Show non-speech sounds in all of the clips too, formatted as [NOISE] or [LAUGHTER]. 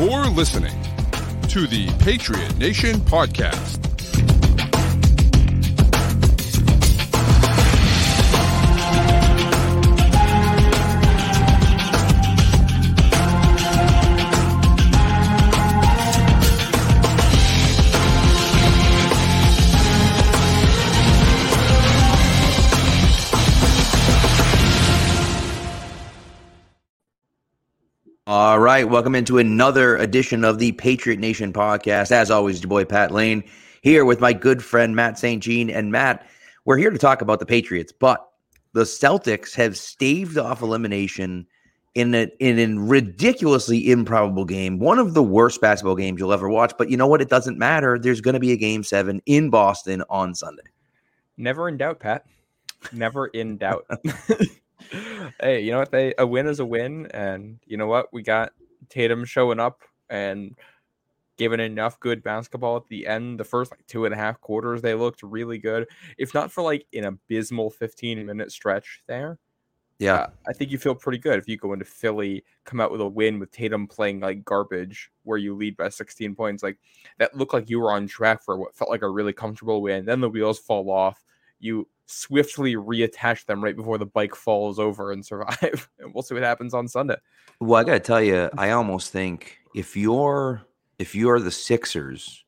You're listening to the Patriot Nation Podcast. Right, welcome into another edition of the Patriot Nation podcast. As always, your boy Pat Lane here with my good friend Matt St. Jean. And Matt, we're here to talk about the Patriots, but the Celtics have staved off elimination in a, in a ridiculously improbable game, one of the worst basketball games you'll ever watch. But you know what? It doesn't matter. There's going to be a game seven in Boston on Sunday. Never in doubt, Pat. Never in doubt. [LAUGHS] hey, you know what? They a win is a win, and you know what? We got Tatum showing up and giving enough good basketball at the end. The first like two and a half quarters, they looked really good. If not for like an abysmal 15 minute stretch there, Yeah. uh, I think you feel pretty good if you go into Philly, come out with a win with Tatum playing like garbage, where you lead by 16 points. Like that looked like you were on track for what felt like a really comfortable win. Then the wheels fall off. You swiftly reattach them right before the bike falls over and survive. [LAUGHS] and we'll see what happens on Sunday. Well, I got to tell you, I almost think if you're if you're the Sixers,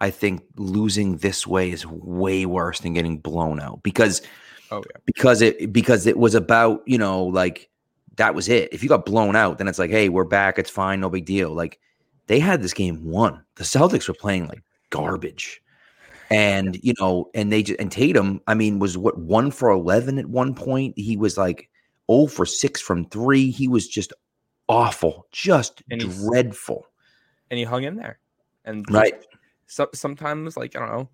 I think losing this way is way worse than getting blown out because Oh yeah. because it because it was about you know like that was it. If you got blown out, then it's like, hey, we're back. It's fine, no big deal. Like they had this game won. The Celtics were playing like garbage, and you know, and they just and Tatum, I mean, was what one for eleven at one point. He was like oh for six from three. He was just awful, just And dreadful. And he hung in there. And Right. So, sometimes, like I don't know,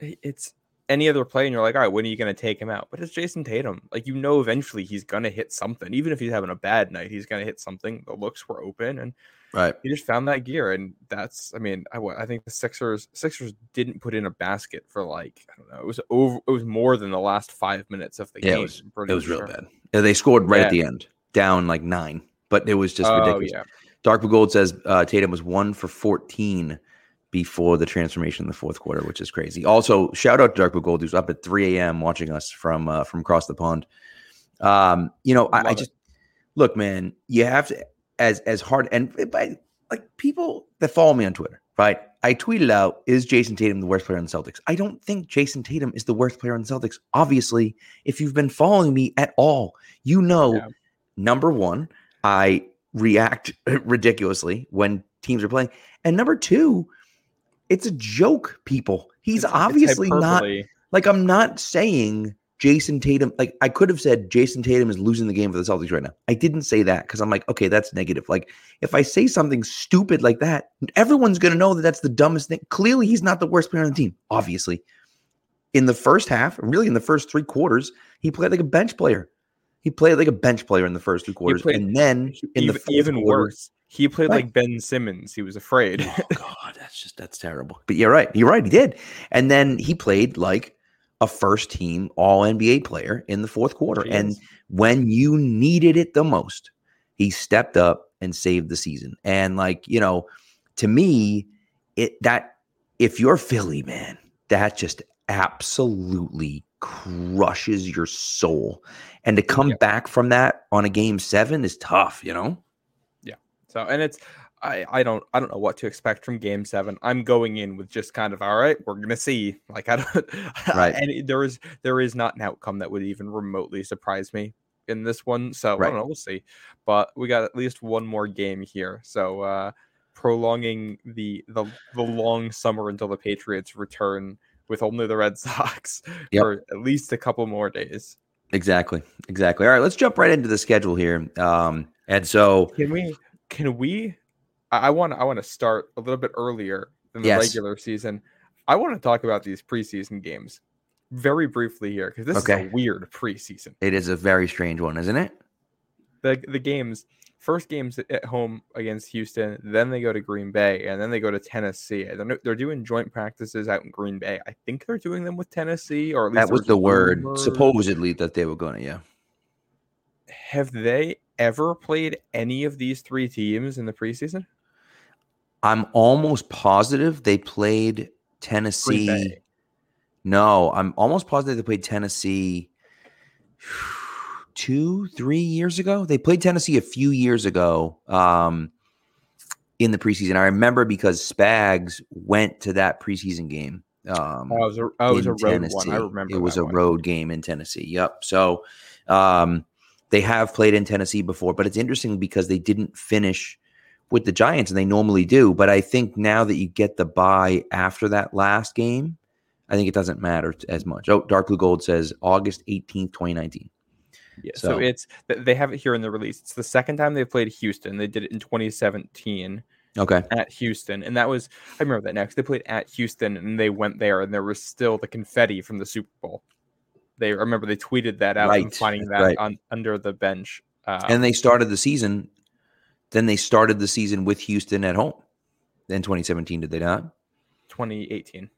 it's any other play, and you're like, all right, when are you going to take him out? But it's Jayson Tatum. Like you know, eventually he's going to hit something. Even if he's having a bad night, he's going to hit something. The looks were open, and Right. he just found that gear. And that's, I mean, I, I think the Sixers Sixers didn't put in a basket for like I don't know. It was over. It was more than the last five minutes of the Yeah, it game. was- It was real bad. Yeah, They scored right at the end, down like nine, but it was just Oh ridiculous. yeah. Dark Gold says uh, Tatum was one for 14 before the transformation in the fourth quarter, which is crazy. Also, shout out to Dark Blue Gold, who's up at 3 a.m. watching us from uh, from across the pond. Um, you know, I, I it. just look, man, you have to as as hard and by like people that follow me on Twitter, right? I tweeted out, is Jayson Tatum the worst player on the Celtics? I don't think Jayson Tatum is the worst player on the Celtics. Obviously, if you've been following me at all, you know, Yeah. number one, I react [LAUGHS] ridiculously when teams are playing. And number two, it's a joke, people. He's It's- it's obviously not like I'm not saying Jayson Tatum, like I could have said Jayson Tatum is losing the game for the Celtics right now. I didn't say that because I'm like, okay, that's negative. Like if I say something stupid like that, everyone's going to know that that's the dumbest thing. Clearly, he's not the worst player on the team, obviously. In the first half, really in the first three quarters, he played like a bench player. He played like a bench player in the first two quarters. played and then in even, the even quarter- worse. He played Right. like Ben Simmons. He was afraid. Oh [LAUGHS] God, that's just that's terrible. But you're right. You're right. He did. And then he played like a first team all NBA player in the fourth quarter. And when you needed it the most, he stepped up and saved the season. And like, you know, to me, it that if you're Philly, man, that just absolutely crushes your soul. And to come Yeah. back from that on a game seven is tough, you know? So and it's I I don't I don't know what to expect from game 7. I'm going in with just kind of all right, we're going to see. [LAUGHS] Like I don't [LAUGHS] Right. and there is there is not an outcome that would even remotely surprise me in this one. So I don't know, we'll see. But we got at least one more game here. So uh prolonging the the the long summer until the Patriots return with only the Red [LAUGHS] Sox Yep. for at least a couple more days. Exactly. Exactly. All right, let's jump right into the schedule here. Um, and so Can we? Can we? I want. I want to start a little bit earlier than the Yes. regular season. I want to talk about these preseason games very briefly here because this is a weird preseason. it is a very strange one, isn't it? The the games. First games at home against Houston, then they go to Green Bay, and then they go to Tennessee. They're, they're doing joint practices out in Green Bay. I think they're doing them with Tennessee, or at least That was the word rumors. supposedly that they were going to. Yeah. Have they ever played any of these three teams in the preseason? I'm almost positive they played Tennessee. No, I'm almost positive they played Tennessee [SIGHS] two, three years ago. They played Tennessee a few years ago um, in the preseason. I remember because Spags went to that preseason game. Um, Oh, it was a, oh, it was a road one. I remember it was a one. road game in Tennessee. Yep. So um, they have played in Tennessee before, but it's interesting because they didn't finish with the Giants, and they normally do. But I think now that you get the bye after that last game, I think it doesn't matter as much. Oh, Dark Blue Gold says August 18th, 2019. Yeah, so, So- it's they have it here in the release. It's the second time they've played Houston. They did it in 2017 Okay. at Houston, and that was I remember that next. They played at Houston, and they went there, and there was still the confetti from the Super Bowl. They remember they tweeted that out and finding that right. on under the bench. Uh, and they started the season. Then they started the season with Houston at home. In 2017, did they not? 2018.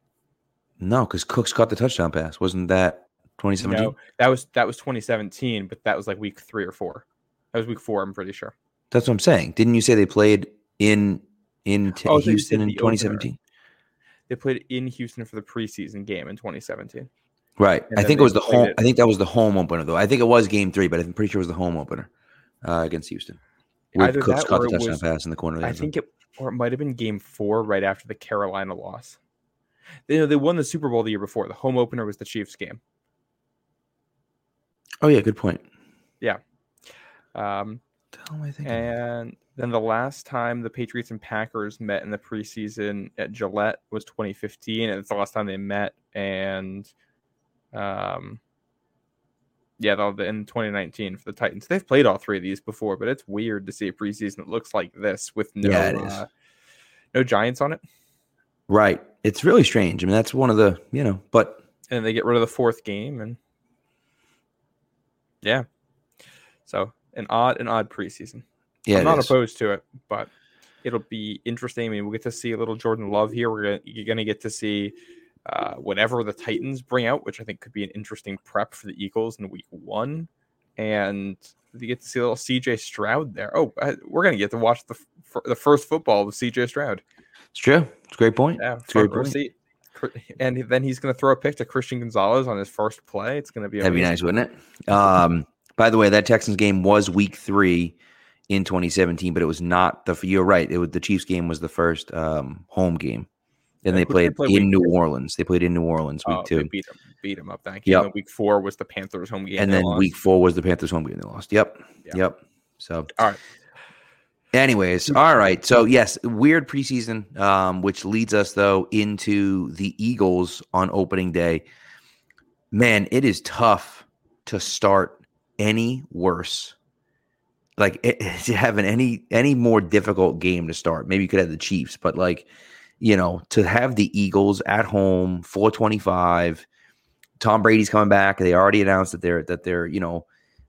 No, because Cooks caught the touchdown pass. Wasn't that 2017? No, that was that was 2017, but that was like week three or four. That was week four. I'm pretty sure. That's what I'm saying. Didn't you say they played in in t- Oh, I thought you Houston in the opener. 2017? They played in Houston for the preseason game in 2017. Right. I think it was the home. it- I think that was the home opener though. I think it was game three, but I'm pretty sure it was the home opener uh, against Houston. Where Either Cooks caught the touchdown was- pass in the corner. I think it, or it might have been game four right after the Carolina loss. They, you know, they won the Super Bowl the year before. The home opener was the Chiefs game. Oh yeah, good point. Yeah. Um, The hell am I thinking? and then the last time the Patriots and Packers met in the preseason at Gillette was 2015, and it's the last time they met. And um, yeah, the, in 2019 for the Titans, they've played all three of these before, but it's weird to see a preseason that looks like this with no Yeah, uh, no Giants on it. Right. It's really strange. I mean, that's one of the you know, but and they get rid of the fourth game and yeah so an odd an odd preseason yeah, i'm not is. opposed to it but it'll be interesting i mean we'll get to see a little jordan love here we're gonna you're gonna get to see uh, whatever the titans bring out which i think could be an interesting prep for the eagles in week one and you get to see a little cj stroud there oh uh, we're gonna get to watch the f- the first football with cj stroud It's true. It's a great point. yeah, It's a great point. seat. And then he's going to throw a pick to Christian Gonzalez on his first play. It's going to be That'd be nice, wouldn't it? Um, by the way, that Texans game was week three in 2017, but it was not the. You're right. It was the Chiefs game was the first um, home game. Then they played play in New two? Orleans. They played in New Orleans week Oh, they two, beat him, beat them up. Thank you. Yep. Week four was the Panthers home game. and then lost. week four was the Panthers home game. They lost. Yep. Yeah. Yep. So, All right. anyways, all right. So yes, weird preseason, um, which leads us though into the Eagles on opening day. Man, it is tough to start any worse. Like it, [LAUGHS] to have any any more difficult game to start. Maybe you could have the Chiefs, but like you know, to have the Eagles at home, four twenty five. Tom Brady's coming back. They already announced that they're that they're you know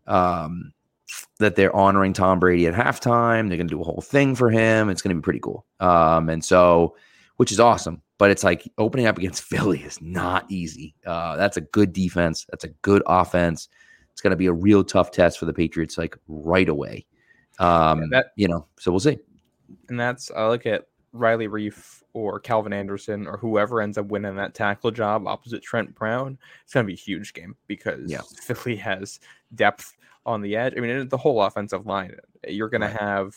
um, that they're honoring Tom Brady at halftime. They're going to do a whole thing for him. It's going to be pretty cool. Um, and so, which is awesome. But it's like opening up against [LAUGHS] Philly is not easy. Uh, that's a good defense. That's a good offense. It's going to be a real tough test for the Patriots, like right away. Um, that- you know, so we'll see. And that's, I look at Riley Reiff or Calvin Anderson or whoever ends up winning that tackle job opposite Trent Brown. It's going to be a huge game because Yeah. [LAUGHS] Philly has depth on the edge. I mean, the whole offensive line, you're going Right. to have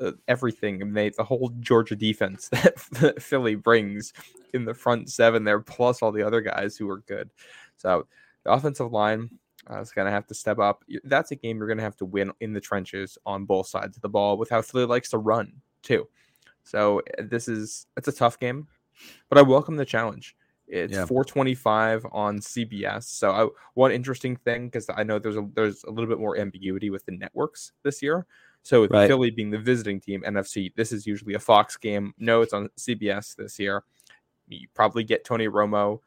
uh, everything. I mean, they, the whole Georgia defense [LAUGHS] that Philly brings in the front seven there, plus all the other guys who are good. So the offensive line uh, is going to have to step up. That's a game you're going to have to win in the trenches on both sides of the ball with how Philly likes to run too. So uh, this is it's a tough game, but I welcome the challenge. It's Yeah. 425 on CBS. So I, one interesting thing because I know there's a there's a little bit more ambiguity with the networks this year. So with Right. Philly being the visiting team, NFC, this is usually a Fox game. No, it's on CBS this year. You probably get Tony Romo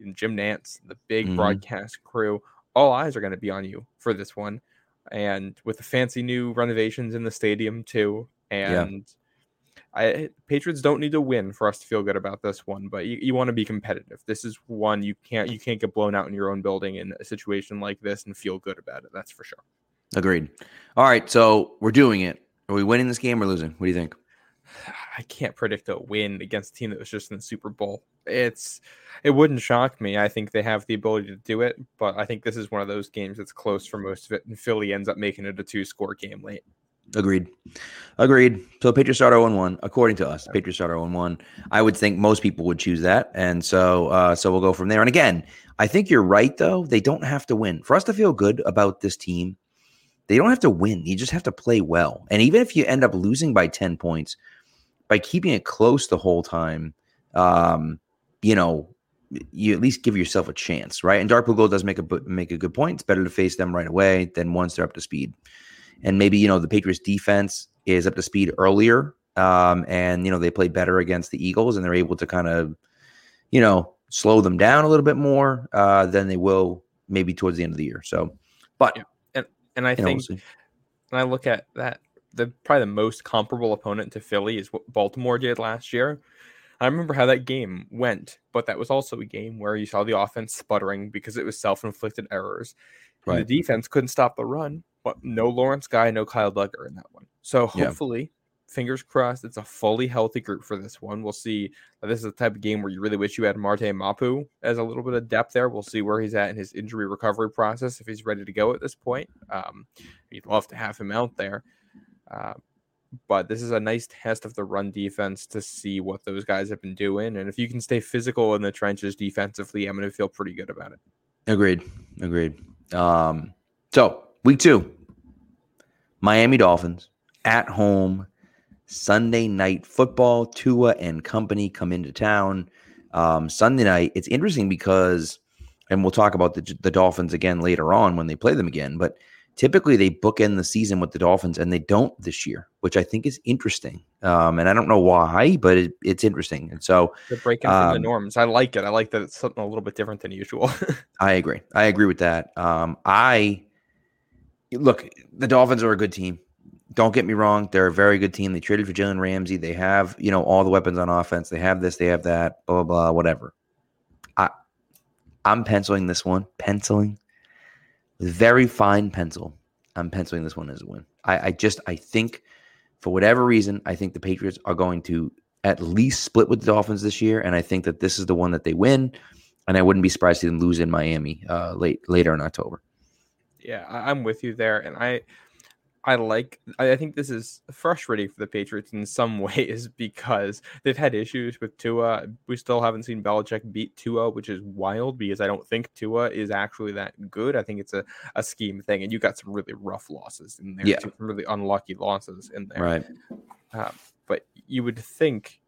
and Jim Nantz, the big Mhm. broadcast crew. All eyes are going to be on you for this one. And with the fancy new renovations in the stadium too. Yeah. I Patriots don't need to win for us to feel good about this one, but you, you want to be competitive. This is one you can't you can't get blown out in your own building in a situation like this and feel good about it. That's for sure. Agreed. All right. So we're doing it. Are we winning this game or losing? What do you think? I can't predict a win against a team that was just in the Super Bowl. It's it wouldn't shock me. I think they have the ability to do it, but I think this is one of those games that's close for most of it, and Philly ends up making it a two score game late. Agreed. Agreed. So Patriots start 0 1, 1, according to us. Patriots start 0 1. I would think most people would choose that. And so uh, so we'll go from there. And again, I think you're right, though. They don't have to win. For us to feel good about this team, they don't have to win. You just have to play well. And even if you end up losing by 10 points, by keeping it close the whole time, um, you know, you at least give yourself a chance, right? And Dark Blue Gold does make a make a good point. It's better to face them right away than once they're up to speed and maybe you know the Patriots defense is up to speed earlier, um, and you know they play better against the Eagles, and they're able to kind of you know slow them down a little bit more uh, than they will maybe towards the end of the year. So, but yeah. and and I think know, when I look at that, the probably the most comparable opponent to Philly is what Baltimore did last year. I remember how that game went, but that was also a game where you saw the offense sputtering because it was self-inflicted errors. Right. The defense couldn't stop the run, no Lawrence Guy, no Kyle Dugger in that one. So hopefully, yeah. fingers crossed, it's a fully healthy group for this one. We'll see. This is the type of game where you really wish you had Marte Mapu as a little bit of depth there. We'll see where he's at in his injury recovery process if he's ready to go at this point. Um, you'd love to have him out there. Uh, but this is a nice test of the run defense to see what those guys have been doing. And if you can stay physical in the trenches defensively, I'm going to feel pretty good about it. Agreed. Agreed. Um, so week two, Miami Dolphins at home, Sunday night football. Tua and company come into town um, Sunday night. It's interesting because, and we'll talk about the, the Dolphins again later on when they play them again, but typically they bookend the season with the Dolphins and they don't this year, which I think is interesting. Um, and I don't know why, but it, it's interesting. And so they're breaking um, from the um, norms. I like it. I like that it's something a little bit different than usual. [LAUGHS] I agree. I agree with that. Um, I look, the Dolphins are a good team. Don't get me wrong; they're a very good team. They traded for Jalen Ramsey. They have, you know, all the weapons on offense. They have this. They have that. Blah blah blah. Whatever. I, I'm penciling this one. Penciling with very fine pencil. I'm penciling this one as a win. I, I just I think for whatever reason, I think the Patriots are going to at least split with the Dolphins this year, and I think that this is the one that they win. And I wouldn't be surprised to see them lose in Miami uh, late later in October yeah, I, am with you there, and I I like I think this is frustrating for the Patriots in some [LAUGHS] ways because they've had issues with Tua. We still haven't seen Belichick beat Tua, which is wild because I don't think Tua is actually that good. I think it's a, a scheme thing, and you got some really rough losses in there, yeah. some really unlucky losses in there. Right. Uh, but you would think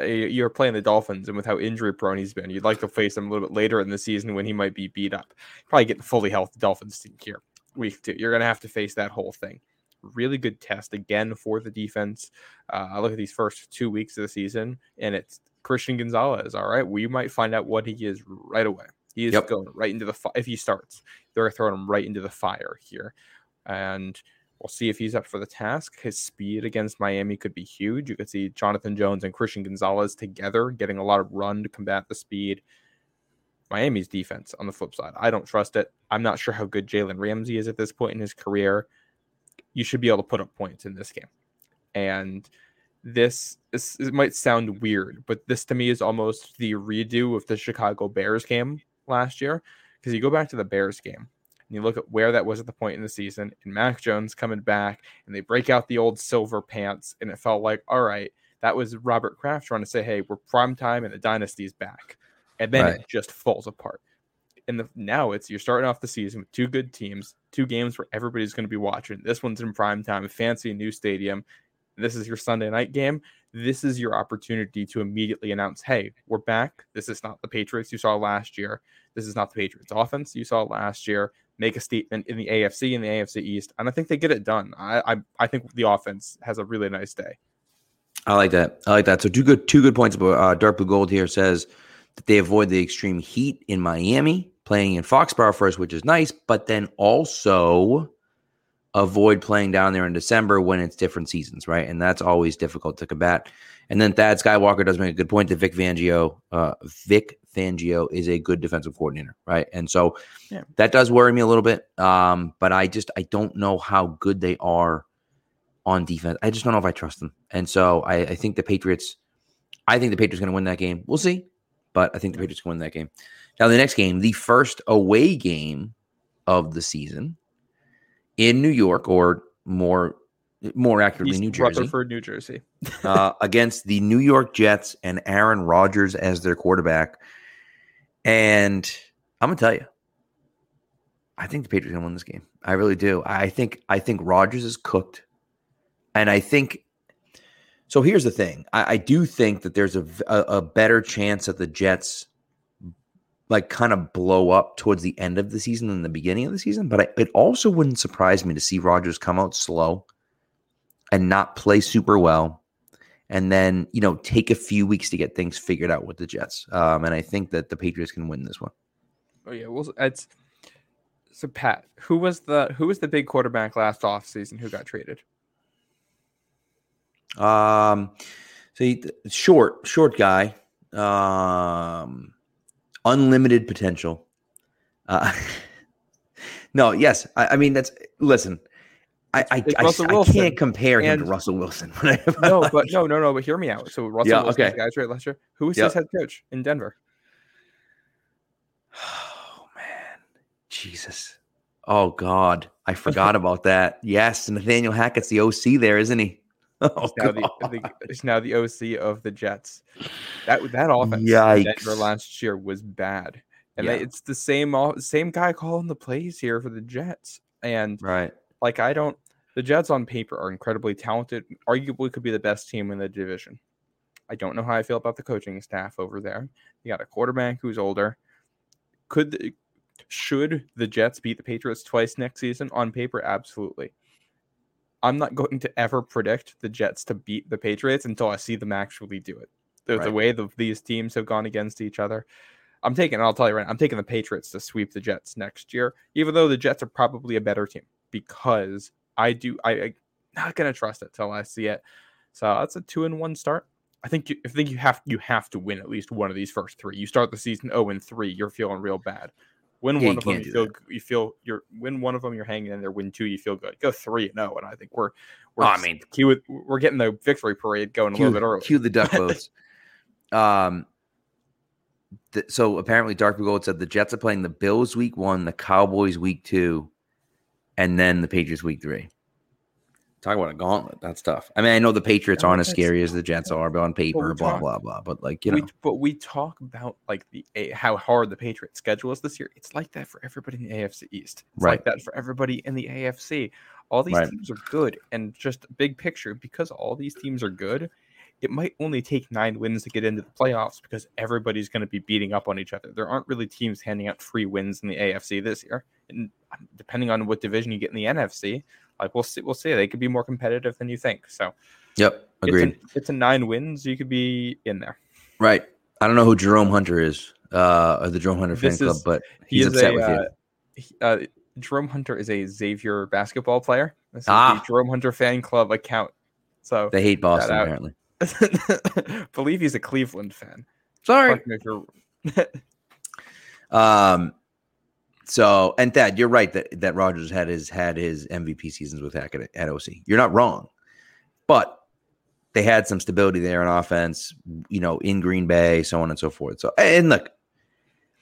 you're playing the Dolphins, and with how injury prone he's been, you'd like to face him a little bit later in the season when he might be beat up. Probably get the fully healthy Dolphins team here week two. You're going to have to face that whole thing. Really good test again for the defense. Uh, I look at these first two weeks of the season, and it's Christian Gonzalez. All right, we might find out what he is right away. He is yep. going right into the fi- if he starts, they're throwing him right into the fire here, and We'll see if he's up for the task. His speed against Miami could be huge. You could see Jonathan Jones and Christian Gonzalez together getting a lot of run to combat the speed. Miami's defense on the flip side, I don't trust it. I'm not sure how good Jalen Ramsey is at this point in his career. You should be able to put up points in this game. And this, this it might sound weird, but this to me is almost the redo of the Chicago Bears game last year. Because you go back to the Bears game, and you look at where that was at the point in the season, and Mac Jones coming back, and they break out the old silver pants, and it felt like, all right, that was Robert Kraft trying to say, hey, we're prime time and the dynasty's back. And then right. it just falls apart. And the, now it's you're starting off the season with two good teams, two games where everybody's going to be watching. This one's in prime time, fancy new stadium. This is your Sunday night game. This is your opportunity to immediately announce, hey, we're back. This is not the Patriots you saw last year. This is not the Patriots offense you saw last year make a statement in the AFC and the AFC East, and I think they get it done. I I, I think the offense has a really nice day. I like that. I like that. So two good two good points. About uh, Dark Blue Gold here says that they avoid the extreme heat in Miami, playing in Foxborough first, which is nice, but then also avoid playing down there in December when it's different seasons, right? And that's always difficult to combat. And then Thad Skywalker does make a good point that Vic Fangio, uh, Vic Fangio is a good defensive coordinator, right? And so yeah. that does worry me a little bit. Um, but I just I don't know how good they are on defense. I just don't know if I trust them. And so I, I think the Patriots, I think the Patriots going to win that game. We'll see, but I think the Patriots can win that game. Now the next game, the first away game of the season in New York, or more more accurately, East New Jersey, Rutherford, New Jersey. uh, against the New York Jets and Aaron Rodgers as their quarterback. And I'm gonna tell you, I think the Patriots gonna win this game. I really do. I think I think Rodgers is cooked, and I think. So here's the thing. I, I do think that there's a a better chance that the Jets like kind of blow up towards the end of the season than the beginning of the season. But I, it also wouldn't surprise me to see Rodgers come out slow and not play super well and then you know take a few weeks to get things figured out with the Jets. Um, and I think that the Patriots can win this one. Oh yeah, well, it's so Pat. Who was the who was the big quarterback last offseason who got traded? Um, so he, short, short guy, um, unlimited potential. Uh, [LAUGHS] no, yes, I, I mean that's listen. I I, I, I can't compare him to Russell Wilson. [LAUGHS] No, but [LAUGHS] no, no, no. But hear me out. So Russell Yeah, Wilson okay. got traded last year. Who was Yeah. his head coach in Denver? [SIGHS] Oh man, Jesus! Oh God, I forgot about that. Yes, Nathaniel Hackett's the OC there, isn't he? [LAUGHS] Oh Now God. the, the he's now the OC of the Jets. That that offense in Denver last year was bad, and Yeah. they, it's the same same guy calling the plays here for the Jets. And right. like I don't, the Jets on paper are incredibly talented. Arguably, could be the best team in the division. I don't know how I feel about the coaching staff over there. You got a quarterback who's older. Could the, should the Jets beat the Patriots twice next season? On paper, absolutely. I'm not going to ever predict the Jets to beat the Patriots until I see them actually do it. The, the way the, these teams have gone against each other. I'm taking, I'll tell you right now, I'm taking the Patriots to sweep the Jets next year, even though the Jets are probably a better team because I do, I, I'm not going to trust it till I see it. So that's a two and one start. I think you, I think you have you have to win at least one of these first three. You start the season 0 and 3, you're feeling real bad. Win Yeah, one of them, you feel you feel you're win one of them, you're hanging in there. Win two, you feel good. Go three and 0, and I think we're we're Oh, I mean- cue we're getting the victory parade going a little bit early. cue the duck [LAUGHS] boats. um, so apparently, Dark Gold said the Jets are playing the Bills week one, the Cowboys week two, and then the Patriots week three. Talk about a gauntlet. That's tough. I mean, I know the Patriots aren't as scary as the Jets are, but on paper, we blah talk- blah blah. But like you we, know, but we talk about like the eh, how hard the Patriots schedule is this year. It's like that for everybody in the AFC East. It's Right. like that for everybody in the AFC. All these Right. teams are good, and just big picture because all these teams are good. It might only take nine wins to get into the playoffs because everybody's going to be beating up on each other. There aren't really teams handing out free wins in the AFC this year, and um, depending on what division you get in the NFC, like we'll see, we'll see. They could be more competitive than you think. So yep, agreed. It's a, it's a nine wins. You could be in there. right. I don't know who Jerome Hunter is, uh, or the Jerome Hunter fan This club, is- but He he's is upset a, with uh, you. he- uh, Jerome Hunter is a Xavier basketball player. This is Ah. the Jerome Hunter fan club account. So They hate Boston apparently. [LAUGHS] believe he's a Cleveland fan. Sorry. Correct me if you're- [LAUGHS] Um. So and Thad, you're right that that Rodgers had his had his MVP seasons with Hackett at, at OC. You're not wrong, but they had some stability there in offense. You know, in Green Bay, so on and so forth. So and look,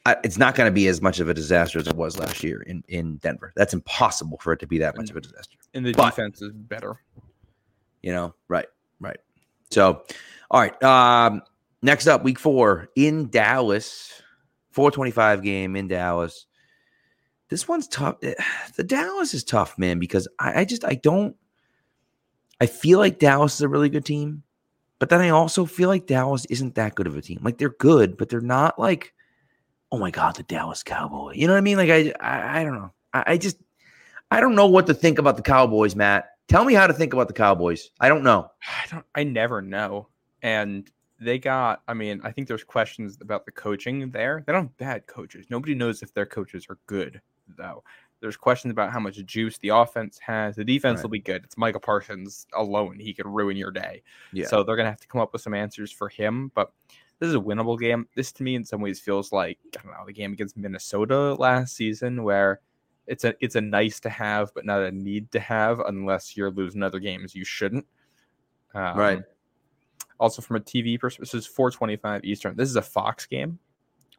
I, it's not going to be as much of a disaster as it was last year in in Denver. That's impossible for it to be that much of a disaster. and the But- defense is better. You know, right, right. So, all right. Um, next up, week four in Dallas, four twenty-five game in Dallas. This one's tough. The Dallas is tough, man, because I, I just I don't. I feel like Dallas is a really good team, but then I also feel like Dallas isn't that good of a team. Like they're good, but they're not like, oh my god, the Dallas Cowboy. You know what I mean? Like I I, I don't know. I, I just I don't know what to think about the Cowboys, Matt. Tell me how to think about the Cowboys. I don't know. [SIGHS] I don't. I never know. And they got. I mean, I think there's questions about the coaching there. They don't have bad coaches. Nobody knows if their coaches are good though. There's questions about how much juice the offense has. The defense Right. will be good. It's Micah Parsons alone. He could ruin your day. Yeah. So they're gonna have to come up with some answers for him. But this is a winnable game. This to me, in some ways, feels like I don't know the game against Minnesota last season, where it's a it's a nice to have, but not a need to have unless you're losing other games you shouldn't. Um, Right. Also, from a TV perspective, this is 4:25 Eastern. This is a Fox game,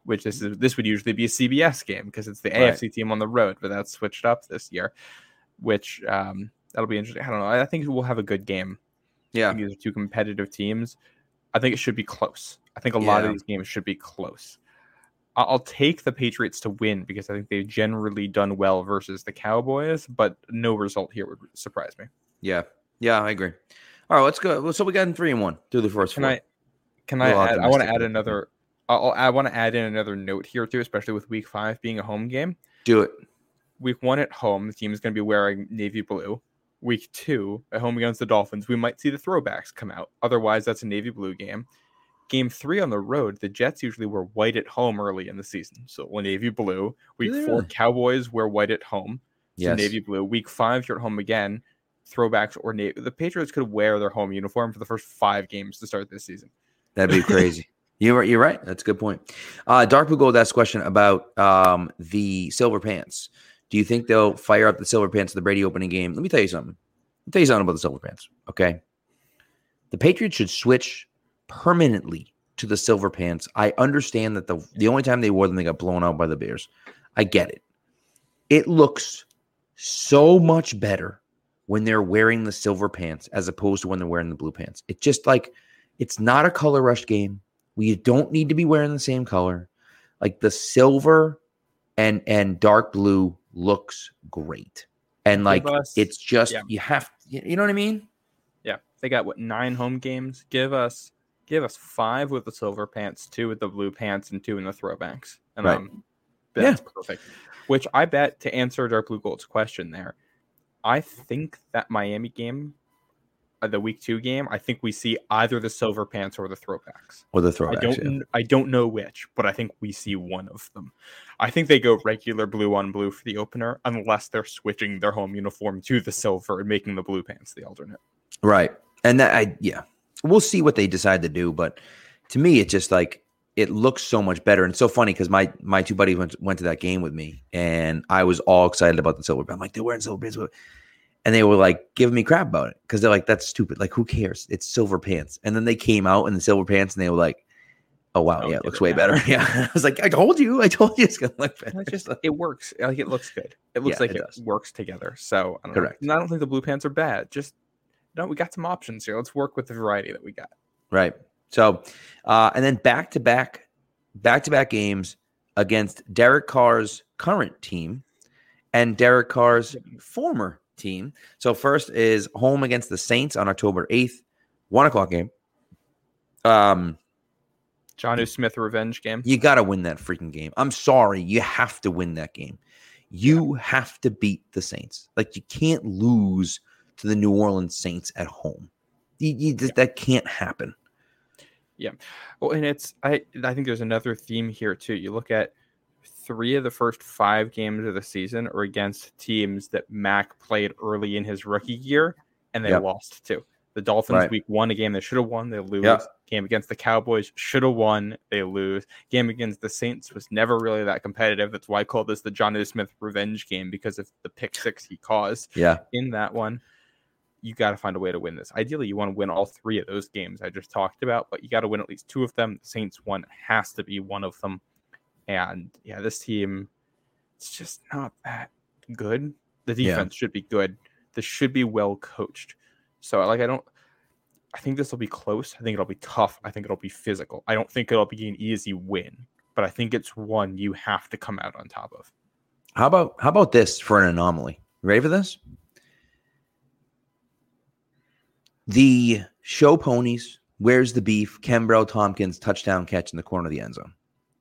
which this is this would usually be a CBS game because it's the Right. AFC team on the road, but that's switched up this year, which um, that'll be interesting. I don't know. I think we'll have a good game. Yeah. these are two competitive teams. I think it should be close. I think a lot of these games should be close. I'll take the Patriots to win because I think they've generally done well versus the Cowboys, but no result here would surprise me. Yeah. Yeah, I agree. All right, let's go. So we got in three and one through the first Can four. I? Can I? Add, I want to add another. I'll, I want to add in another note here too, especially with Week Five being a home game. Do it. Week One at home, the team is going to be wearing navy blue. Week Two at home against the Dolphins, we might see the throwbacks come out. Otherwise, that's a navy blue game. Game three on the road, the Jets usually wear white at home early in the season, so well, navy blue. Week four. Cowboys wear white at home, so Yes. navy blue. Week five, you're at home again, throwbacks or navy. The Patriots could wear their home uniform for the first five games to start this season. That'd be crazy. [LAUGHS] You're. You're right. That's a good point. Uh, Dark Blue Gold asked a question about um, the silver pants. Do you think they'll fire up the silver pants in the Brady opening game? Let me tell you something. Let me tell you something about the silver pants. Okay, the Patriots should switch permanently to the silver pants. I understand that the the only time they wore them, they got blown out by the Bears. I get it. It looks so much better when they're wearing the silver pants as opposed to when they're wearing the blue pants. It just like it's not a color rush game. We don't need to be wearing the same color. Like the silver and and dark blue looks great. And like it's just yeah. you have you know what I mean? Yeah, they got what nine home games. Give us give us five with the silver pants, two with the blue pants, and two in the throwbacks. And Right. um, that's perfect. Which I bet to answer Dark Blue Gold's question there, I think that Miami game, uh, the week two game, I think we see either the silver pants or the throwbacks. Or the I throwbacks. don't yeah. I don't know which, but I think we see one of them. I think they go regular blue on blue for the opener, unless they're switching their home uniform to the silver and making the blue pants the alternate. Right. And that I yeah. We'll see what they decide to do, but to me it's just like it looks so much better. And it's so funny because my my two buddies went went to that game with me and I was all excited about the silver. I'm like, they're wearing silver pants. And they were like giving me crap about it because they're like, that's stupid. Like, who cares? It's silver pants. And then they came out in the silver pants and they were like, oh, wow. Oh, yeah, it looks it way better. [LAUGHS] Yeah. I was like, I told you. I told you it's going to look better. It's just [LAUGHS] it works. Like it looks good. It looks Yeah, like it it, works together. So I don't know. Correct. And I don't think the blue pants are bad. Just no, we got some options here. Let's work with the variety that we got. Right. So, uh, and then back to back, back to back games against Derek Carr's current team and Derek Carr's former team. So, first is home against the Saints on October 8th, one o'clock game. Um, Jonnu Smith revenge game. you got to win that freaking game. I'm sorry. You have to win that game. You have to beat the Saints. Like, you can't lose to the New Orleans Saints at home. You, you, That can't happen. Yeah. Well, and it's I I think there's another theme here too. You look at three of the first five games of the season are against teams that Mac played early in his rookie year, and they Yep. lost to. The Dolphins Right. week one, a game they should have won, they lose. Yep. Game against the Cowboys should have won, they lose. Game against the Saints was never really that competitive. That's why I call this the Jonnu Smith revenge game because of the pick six he caused Yeah. in that one. You got to find a way to win this. Ideally, you want to win all three of those games I just talked about, but you got to win at least two of them. The Saints one has to be one of them. And yeah, this team, it's just not that good. The Yeah. defense should be good. This should be well coached. So, like, I don't. I think this will be close. I think it'll be tough. I think it'll be physical. I don't think it'll be an easy win, but I think it's one you have to come out on top of. How about how about this for an anomaly? You ready for this? The show ponies, where's the beef? Kenbrell Thompkins touchdown catch in the corner of the end zone.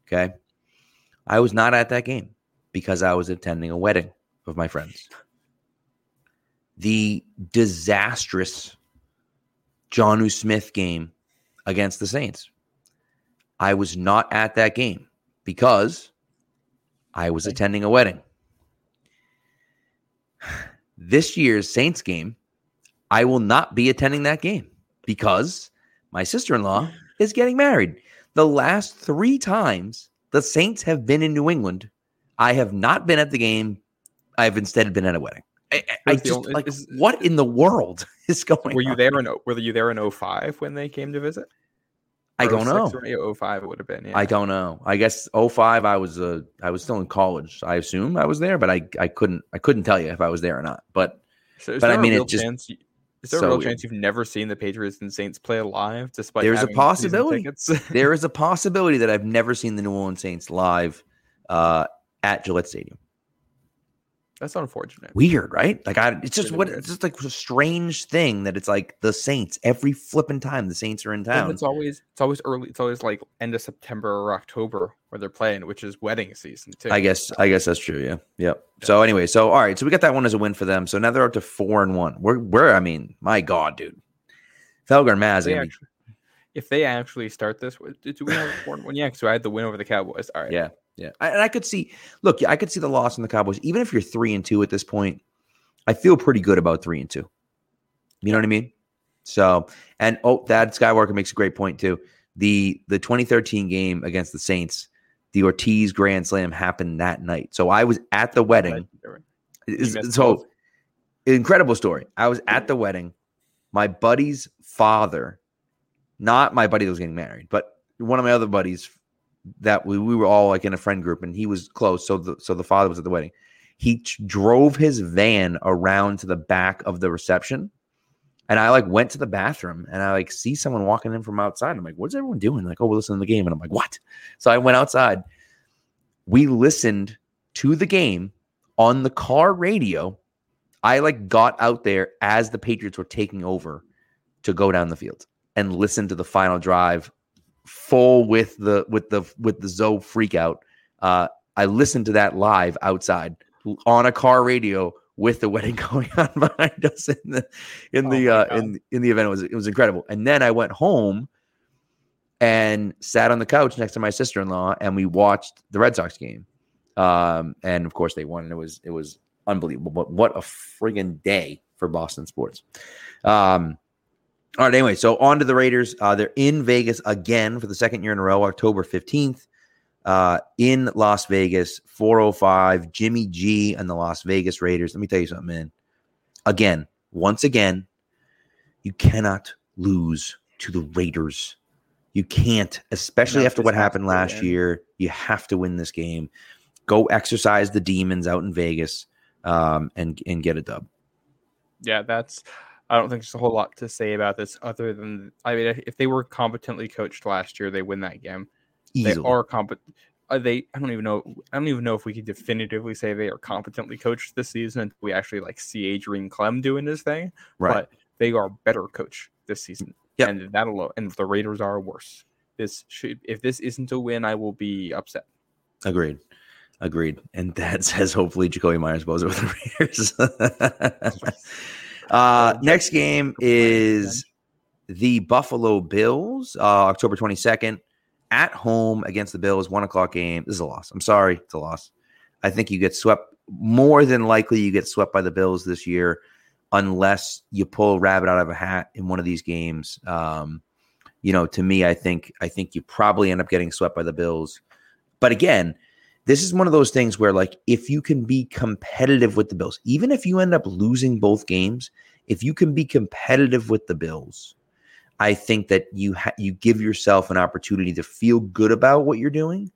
Okay. I was not at that game because I was attending a wedding of my friends. The disastrous Jonnu Smith game against the Saints. I was not at that game because I was attending a wedding. [SIGHS] This year's Saints game, I will not be attending that game because my sister in law is getting married. The last three times the Saints have been in New England, I have not been at the game I've instead been at a wedding. I, I- I Was the just only- like is- what in the world [LAUGHS] is going Were you on? there in Were you there in 05 when they came to visit? I don't know. Or 05 it would have been. Yeah. I don't know. I guess 05 I was uh I was still in college. I assume I was there, but I I couldn't I couldn't tell you if I was there or not. But So but I mean, it just- chance is there so a real chance you've never seen the Patriots and Saints play live, despite There's a possibility. [LAUGHS] there is a possibility that I've never seen the New Orleans Saints live uh at Gillette Stadium. That's unfortunate. Weird, right? Like I it's just Really what weird. it's just like a strange thing that it's like the Saints every flipping time the Saints are in And town. it's always it's always early. It's always like end of September or October where they're playing, which is wedding season too. I guess I guess that's true. Yeah. Yep. So anyway, so all right, so we got that one as a win for them. So now they're up to four and one. We're we're I mean, my God, dude. Felger and Maz. If they, actually, if they actually start this, do we have a four and one? Yeah, so I had the win over the Cowboys. All right. Yeah. Yeah. I, and I could see look, I could see the loss in the Cowboys. Even if you're three and two at this point, I feel pretty good about three and two. You know what I mean? So and oh, Thad Skywalker makes a great point too. The the 2013 game against the Saints, the Ortiz Grand Slam happened that night. So I was at the wedding. So incredible story. I was at the wedding. My buddy's father, not my buddy that was getting married, but one of my other buddies that we, we were all like in a friend group and he was close. So the so the father was at the wedding. He drove his van around to the back of the reception. And I like went to the bathroom and I like see someone walking in from outside. I'm like, what's everyone doing? Like, oh, we're listening to the game. And I'm like, what? So I went outside. We listened to the game on the car radio. I like got out there as the Patriots were taking over to go down the field and listen to the final drive full with the with the with the Zoe freak out. Uh, I listened to that live outside on a car radio with the [LAUGHS] wedding going on behind us in the in Oh the uh, in in the event. It was it was incredible. And then I went home and sat on the couch next to my sister in law, and we watched the Red Sox game. Um, and of course they won, and it was it was unbelievable. But what a friggin' day for Boston sports. Um, all right, anyway, so on to the Raiders. Uh, they're in Vegas again for the second year in a row, October 15th. Uh, in Las Vegas, 405, Jimmy G and the Las Vegas Raiders. Let me tell you something, man. Again, once again, you cannot lose to the Raiders. You can't, especially after what happened last win. year. You have to win this game. Go exercise the demons out in Vegas um, and and get a dub. Yeah, that's. I don't think there's a whole lot to say about this other than I mean, if they were competently coached last year, they win that game. Easily. They are competent. Are uh, they? I don't even know. I don't even know if we could definitively say they are competently coached this season until we actually like see Adrian Clem doing this thing. right. But they are better coach this season. Yep. And that alone, and the Raiders are worse. This should. If this isn't a win, I will be upset. Agreed. Agreed. And that [LAUGHS] says hopefully Jakobi Meyers goes with the Raiders. [LAUGHS] uh, next game is the Buffalo Bills, uh, October 22nd, at home against the Bills, one o'clock game. This is a loss. I'm sorry. It's a loss. I think you get swept more than likely you get swept by the Bills this year unless you pull a rabbit out of a hat in one of these games. Um, you know, to me, I think I think you probably end up getting swept by the Bills. But again, this is one of those things where, like, if you can be competitive with the Bills, even if you end up losing both games, if you can be competitive with the Bills, I think that you ha- you give yourself an opportunity to feel good about what you're doing,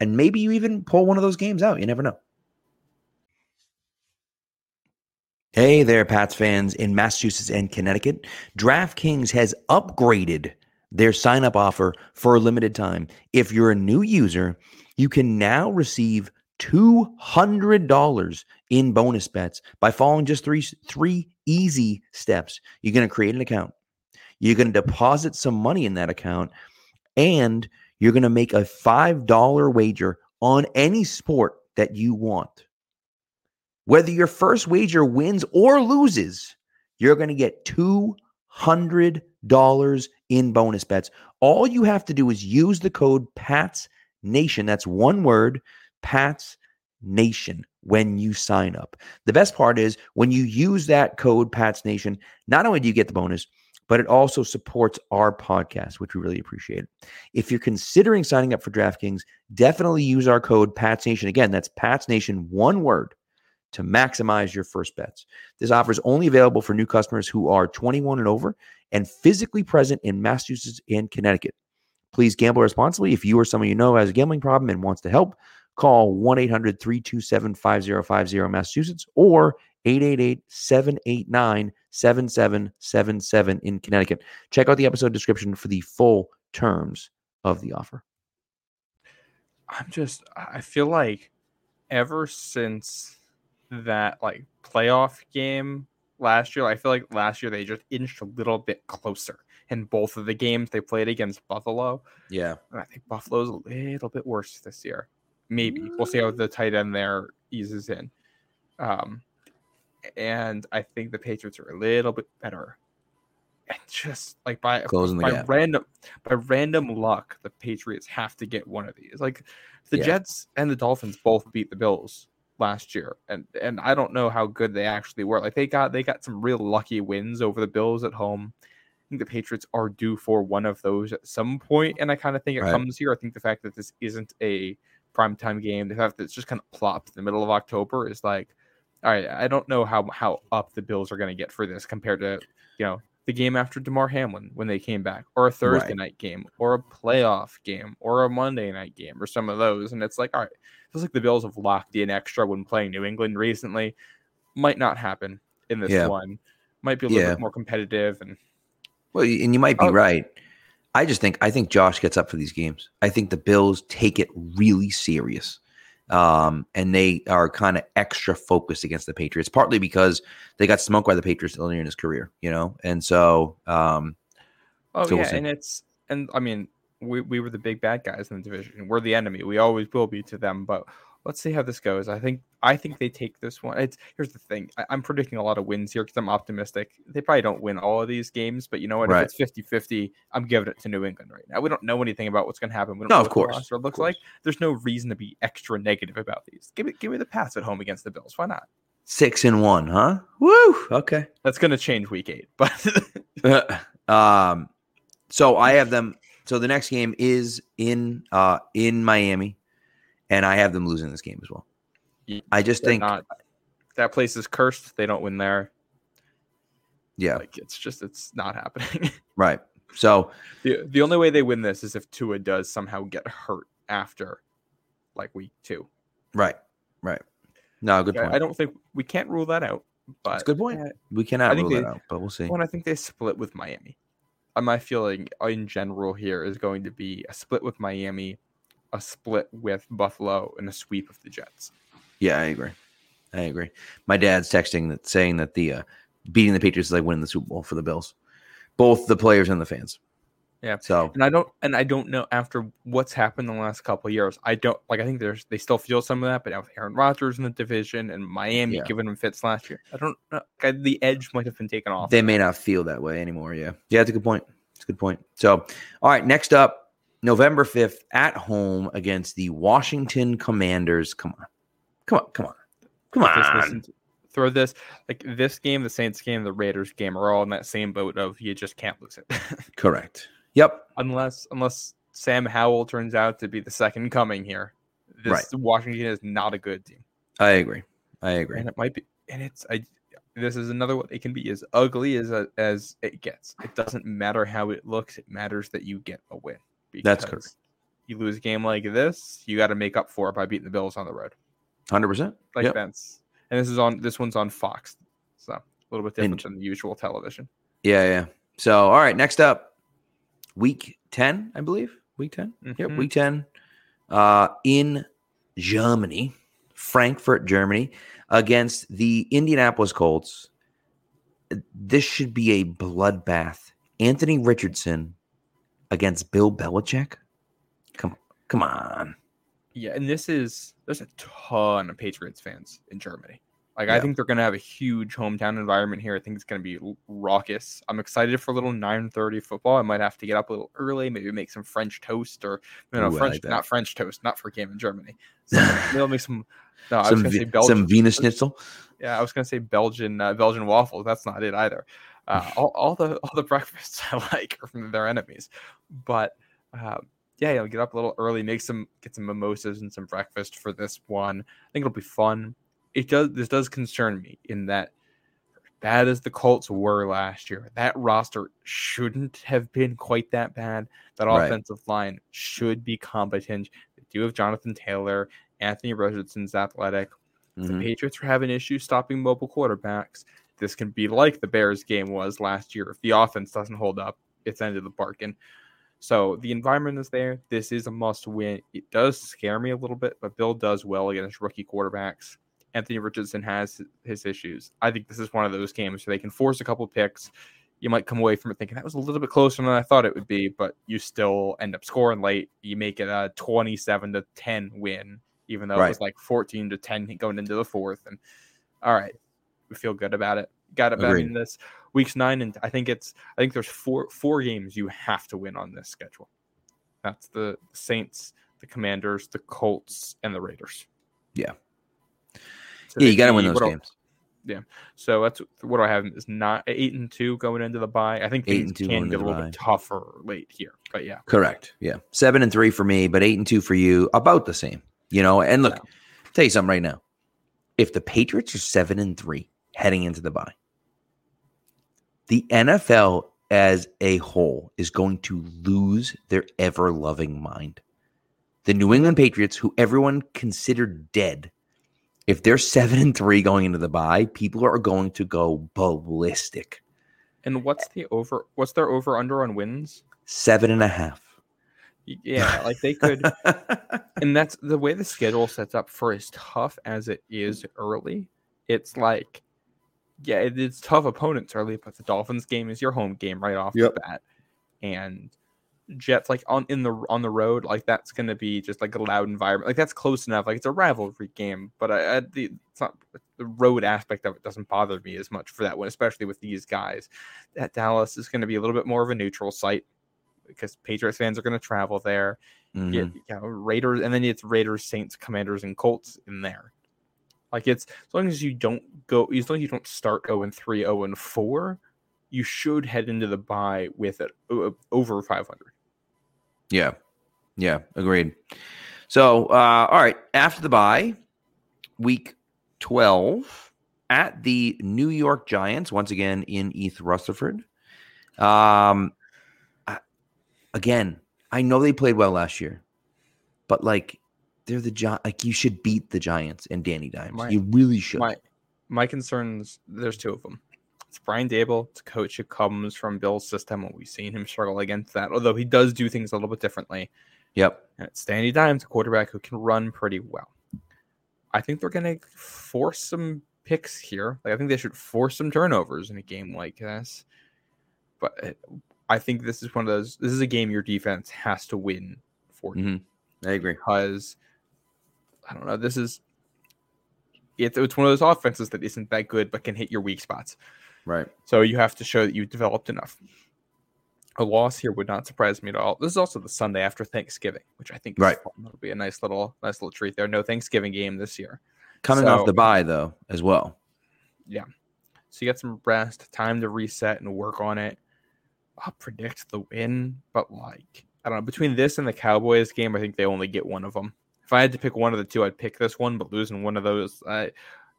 and maybe you even pull one of those games out. You never know. Hey there, Pats fans in Massachusetts and Connecticut. DraftKings has upgraded their sign up offer for a limited time. If you're a new user, you can now receive $200 in bonus bets by following just three, three easy steps. You're going to create an account, you're going to deposit some money in that account, and you're going to make a $5 wager on any sport that you want. Whether your first wager wins or loses, you're going to get $200 in bonus bets. All you have to do is use the code PATS Nation. That's one word, PATS Nation, when you sign up. The best part is when you use that code PATS Nation, not only do you get the bonus, but it also supports our podcast, which we really appreciate. If you're considering signing up for DraftKings, definitely use our code PATS Nation. Again, that's PATS Nation, one word to maximize your first bets. This offer is only available for new customers who are 21 and over and physically present in Massachusetts and Connecticut. Please gamble responsibly. If you or someone you know has a gambling problem and wants to help, call 1 800 327 5050 Massachusetts or 888 789 7777 in Connecticut. Check out the episode description for the full terms of the offer. I'm just I feel like ever since that like playoff game last year, I feel like last year they just inched a little bit closer in both of the games they played against Buffalo. Yeah. And I think Buffalo's a little bit worse this year. Maybe we'll see how the tight end there eases in. Um, and I think the Patriots are a little bit better. And just like by Closing the by gap. random by random luck, the Patriots have to get one of these. Like the Yeah. Jets and the Dolphins both beat the Bills last year, and and I don't know how good they actually were. Like they got they got some real lucky wins over the Bills at home. I think the Patriots are due for one of those at some point, and I kind of think it Right. comes here. I think the fact that this isn't a primetime game, the fact that it's just kind of plopped in the middle of October is like, all right, I don't know how how up the Bills are going to get for this compared to you know the game after Damar Hamlin when they came back, or a Thursday Right. night game, or a playoff game, or a Monday night game, or some of those, and it's like, all right, it feels like the Bills have locked in extra when playing New England recently. Might not happen in this Yeah. one. Might be a little Yeah. bit more competitive, and Well, and you might be Oh. right. I just think I think Josh gets up for these games. I think the Bills take it really serious. Um, and they are kind of extra focused against the Patriots, partly because they got smoked by the Patriots earlier in his career, you know, and so um, Oh So we'll yeah, and it's and I mean we we were the big bad guys in the division. We're the enemy. We always will be to them. But let's see how this goes. I think I think they take this one. It's here's the thing. I, I'm predicting a lot of wins here because I'm optimistic. They probably don't win all of these games, but you know what? Right. If it's 50-50, I'm giving it to New England right now. We don't know anything about what's going to happen. We don't No, know of what course, the roster looks like. There's no reason to be extra negative about these. Give me give me the pass at home against the Bills. Why not? six and one, huh? Woo. Okay. That's going to change week eight, but [LAUGHS] um, so I have them. So the next game is in uh in Miami, and I have them losing this game as well. Yeah, I just think, not. That place is cursed. They don't win there. yeah, Like it's just it's not happening. [LAUGHS] right. So the The only way they win this is if Tua does somehow get hurt after like week two. right, right. No, good I- point. I don't think we can't rule that out. But That's a good point. we cannot rule that they- out, but we'll see. Well, I think they split with Miami. Uh, My feeling in general here is going to be a split with Miami, a split with Buffalo, and a sweep of the Jets. Yeah, I agree. I agree. My dad's texting that saying that the uh, beating the Patriots is like winning the Super Bowl for the Bills, both the players and the fans. Yeah. So And I don't and I don't know after what's happened the last couple of years. I don't like I think there's they still feel some of that, but now with Aaron Rodgers in the division and Miami Yeah. giving them fits last year, I don't know. The edge might have been taken off. they may not feel that way anymore. Yeah. Yeah, it's a good point. It's a good point. So, all right, next up, November 5th at home against the Washington Commanders. Come on. Come on. Come on. Come on. to- throw this like this game, the Saints game, the Raiders game are all in that same boat of you just can't lose it. [LAUGHS] Correct. Yep. unless unless Sam Howell turns out to be the second coming here. This Right. Washington is not a good team. I agree. I agree. And it might be and it's I this is another one it can be as ugly as as it gets. It doesn't matter how it looks, it matters that you get a win. That's correct. You lose a game like this, you got to make up for it by beating the Bills on the road. 100%. Like Yep. that's and this is on this one's on Fox. So a little bit different And- than the usual television. Yeah, yeah. So, all right, next up, week 10, I believe. Week 10. Yep, Mhm. week 10. Uh, in Germany, Frankfurt, Germany, against the Indianapolis Colts. This should be a bloodbath. Anthony Richardson against Bill Belichick. Come, come on. Yeah, and this is there's a ton of Patriots fans in Germany. Like I think they're gonna have a huge hometown environment here. I think it's gonna be raucous. I'm excited for a little 9:30 football. I might have to get up a little early, maybe make some French toast or you know Ooh, French like not French toast, not for a game in Germany. [LAUGHS] So maybe I'll make some. No, I was gonna say Belgian. some Wiener Schnitzel. Yeah, I was gonna say Belgian uh, Belgian waffles. That's not it either. Uh, [LAUGHS] all, all the all the breakfasts [LAUGHS] I like are from their enemies, but um, yeah, you'll get up a little early, make some get some mimosas and some breakfast for this one. I think it'll be fun. it does this does concern me in that bad as the Colts were last year, that roster shouldn't have been quite that bad. That Right. offensive line should be competent. They do have Jonathan Taylor, Anthony Richardson's athletic. The Mhm. Patriots are having issues stopping mobile quarterbacks. This can be like the Bears game was last year. If the offense doesn't hold up, it's end of the bargain. So the environment is there. This is a must win. It does scare me a little bit, but Bill does well against rookie quarterbacks. Anthony Richardson has his issues. I think this is one of those games where they can force a couple picks. You might come away from it thinking that was a little bit closer than I thought it would be, but you still end up scoring late. You make it a 27 to 10 win, even though it was like 14 to 10 going into the fourth. And all right, we feel good about it. Got it. Agreed. mean, this week's nine, and I think it's I think there's four four games you have to win on this schedule. That's the Saints, the Commanders, the Colts, and the Raiders. Yeah. So Yeah, you got to win those games. games. So that's what do I have is not eight and two going into the bye. I think Eight and two can get a little bit tougher late here, but yeah, Correct. Yeah. Seven and three for me, but eight and two for you. About the same. You know, and look, Yeah. tell you something right now. If the Patriots are seven and three heading into the bye, the NFL as a whole is going to lose their ever loving mind. The New England Patriots, who everyone considered dead, if they're seven and three going into the bye, people are going to go ballistic. And what's the over? What's their over under on wins? Seven and a half. Yeah, like they could, [LAUGHS] and that's the way the schedule sets up for as tough as it is early. It's like, yeah, it, it's tough opponents early, but the Dolphins game is your home game right off Yep. the bat, and Jets like on in the on the road, like that's gonna be just like a loud environment. Like that's close enough. Like it's a rivalry game, but I, I the it's not the road aspect of it doesn't bother me as much for that one, especially with these guys. That Dallas is going to be a little bit more of a neutral site because Patriots fans are going to travel there. Mhm. Get you know, Raiders, and then it's Raiders, Saints, Commanders, and Colts in there. Like it's as long as you don't go, as long as you don't start 0 and 3, 0 and 4, you should head into the bye with it over 500. Yeah. Yeah. Agreed. So, uh, all right. After the bye, week 12 at the New York Giants, once again in East Rutherford. Um, I, again, I know they played well last year, but like, they're the Gi- like you should beat the Giants and Danny Dimes. My- you really should. My my concerns, there's two of them. It's Brian Daboll. It's a coach who comes from Bill's system, and we've seen him struggle against that. Although he does do things a little bit differently. yep. And it's Danny Dimes, a quarterback who can run pretty well. I think they're going to force some picks here. Like I think they should force some turnovers in a game like this. But uh, I think this is one of those. This is a game your defense has to win for Mhm. I agree. because I don't know. This is it's it's one of those offenses that isn't that good but can hit your weak spots. Right. So you have to show that you've developed enough. A loss here would not surprise me at all. This is also the Sunday after Thanksgiving, which I think is Right. fun. That'll be a nice little nice little treat there. No Thanksgiving game this year. Coming off the bye, though, as well. Yeah. So you get some rest, time to reset and work on it. I'll predict the win, but like I don't know. Between this and the Cowboys game, I think they only get one of them. If I had to pick one of the two, I'd pick this one. But losing one of those, I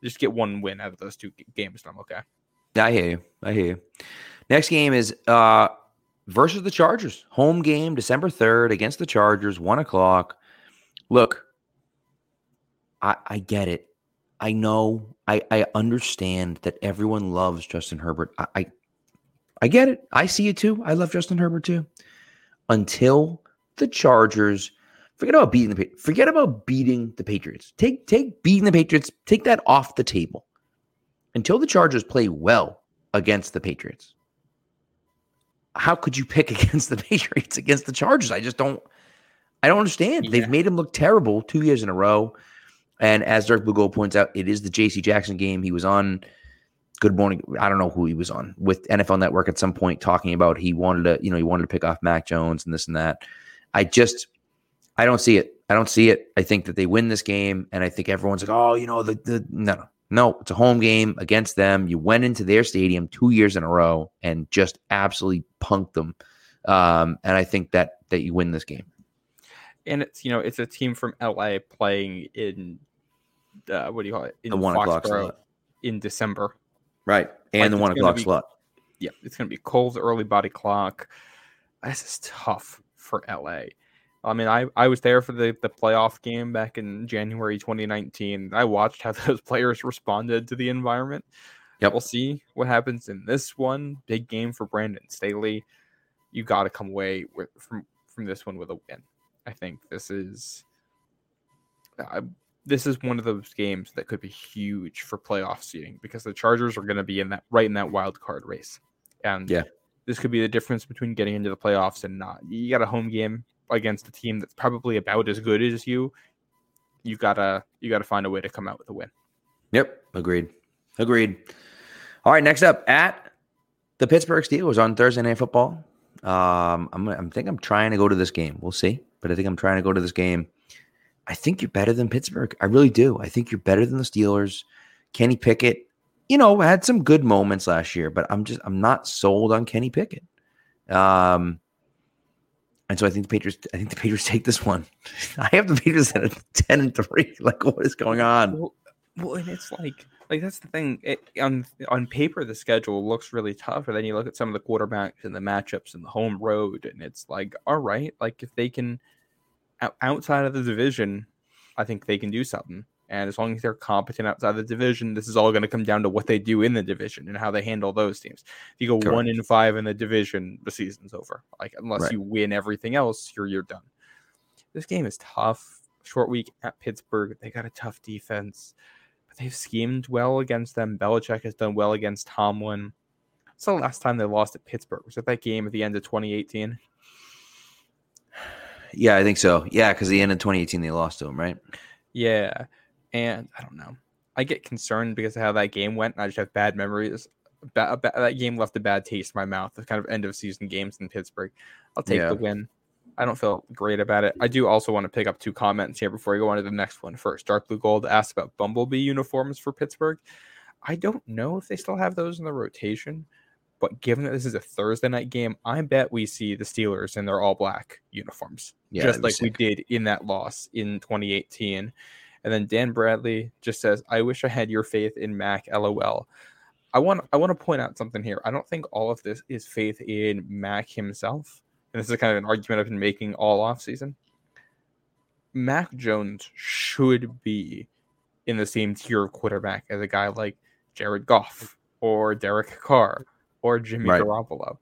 just get one win out of those two games, and I'm okay. I hear you. I hear you. Next game is uh versus the Chargers. Home game, December 3rd against the Chargers, one o'clock. Look, I I get it. I know. I I understand that everyone loves Justin Herbert. I I, I get it. I see it too. I love Justin Herbert too. Until the Chargers forget about beating the forget about beating the Patriots. Take take beating the Patriots, take that off the table until the Chargers play well against the Patriots. How could you pick [LAUGHS] against the Patriots against the Chargers? I just don't I don't understand. Yeah. They've made him look terrible two years in a row. And as Dark Blue Gold points out, it is the JC Jackson game. He was on Good Morning. I don't know who he was on with NFL Network at some point talking about he wanted to, you know, he wanted to pick off Mac Jones and this and that. I just I don't see it. I don't see it. I think that they win this game, and I think everyone's like, oh, you know, the the no, no, no. It's a home game against them. You went into their stadium two years in a row and just absolutely punked them. Um, and I think that that you win this game. and it's you know it's a team from LA playing in uh, what do you call it? In The one o'clock slot. in December. Right. And Like, the one o'clock be- slot. Yeah, it's going to be cold early body clock. This is tough for LA. I mean, I, I was there for the, the playoff game back in January 2019. I watched how [LAUGHS] those players responded to the environment. Yep. We'll see what happens in this one. Big game for Brandon Staley. You got to come away with from from this one with a win. I think this is this is one of those games that could be huge for playoff seeding because the Chargers are going to be in that right in that wild card race, and Yeah. this could be the difference between getting into the playoffs and not. You got a home game against a team that's probably about as good as you. You gotta you gotta find a way to come out with a win. Yep. Agreed. Agreed. All right. Next up at the Pittsburgh Steelers on Thursday Night Football. Um, I'm, I think I'm trying to go to this game. We'll see. But I think I'm trying to go to this game. I think you're better than Pittsburgh. I really do. I think you're better than the Steelers. Kenny Pickett, you know, had some good moments last year, but I'm just I'm not sold on Kenny Pickett. Um, and so I think the Patriots. I think the Patriots take this one. [LAUGHS] I have the Patriots at ten and three. [LAUGHS] Like, what is going on? Well, well, and it's like like that's the thing. It, on on paper, the schedule looks really tough, but then you look at some of the quarterbacks and the matchups and the home road, and it's like, all right, like if they can outside of the division, I think they can do something. And as long as they're competent outside the division, this is all going to come down to what they do in the division and how they handle those teams. If you go one in five in the division, the season's over. Like unless Right. you win everything else, you're you're done. This game is tough. Short week at Pittsburgh. They got a tough defense, but they've schemed well against them. Belichick has done well against Tomlin. It's the last time they lost at Pittsburgh. Was it that game at the end of 2018? [SIGHS] Yeah, I think so. Yeah, because the end of 2018 they lost to him, right? Yeah. And I don't know. I get concerned because of how that game went. And I just have bad memories. Ba- ba- that game left a bad taste in my mouth. The kind of end of season games in Pittsburgh. I'll take Yeah. the win. I don't feel great about it. I do also want to pick up two comments here before I go on to the next one. First, Dark Blue Gold asked about Bumblebee uniforms for Pittsburgh. I don't know if they still have those in the rotation, but given that this is a Thursday night game, I bet we see the Steelers in their all black uniforms Yeah, just like we did in that loss in 2018. And then Dan Bradley just says, "I wish I had your faith in Mac." LOL. I want I want to point out something here. I don't think all of this is faith in Mac himself. And this is kind of an argument I've been making all off season. Mac Jones should be in the same tier of quarterback as a guy like Jared Goff or Derek Carr or Jimmy Right. Garoppolo.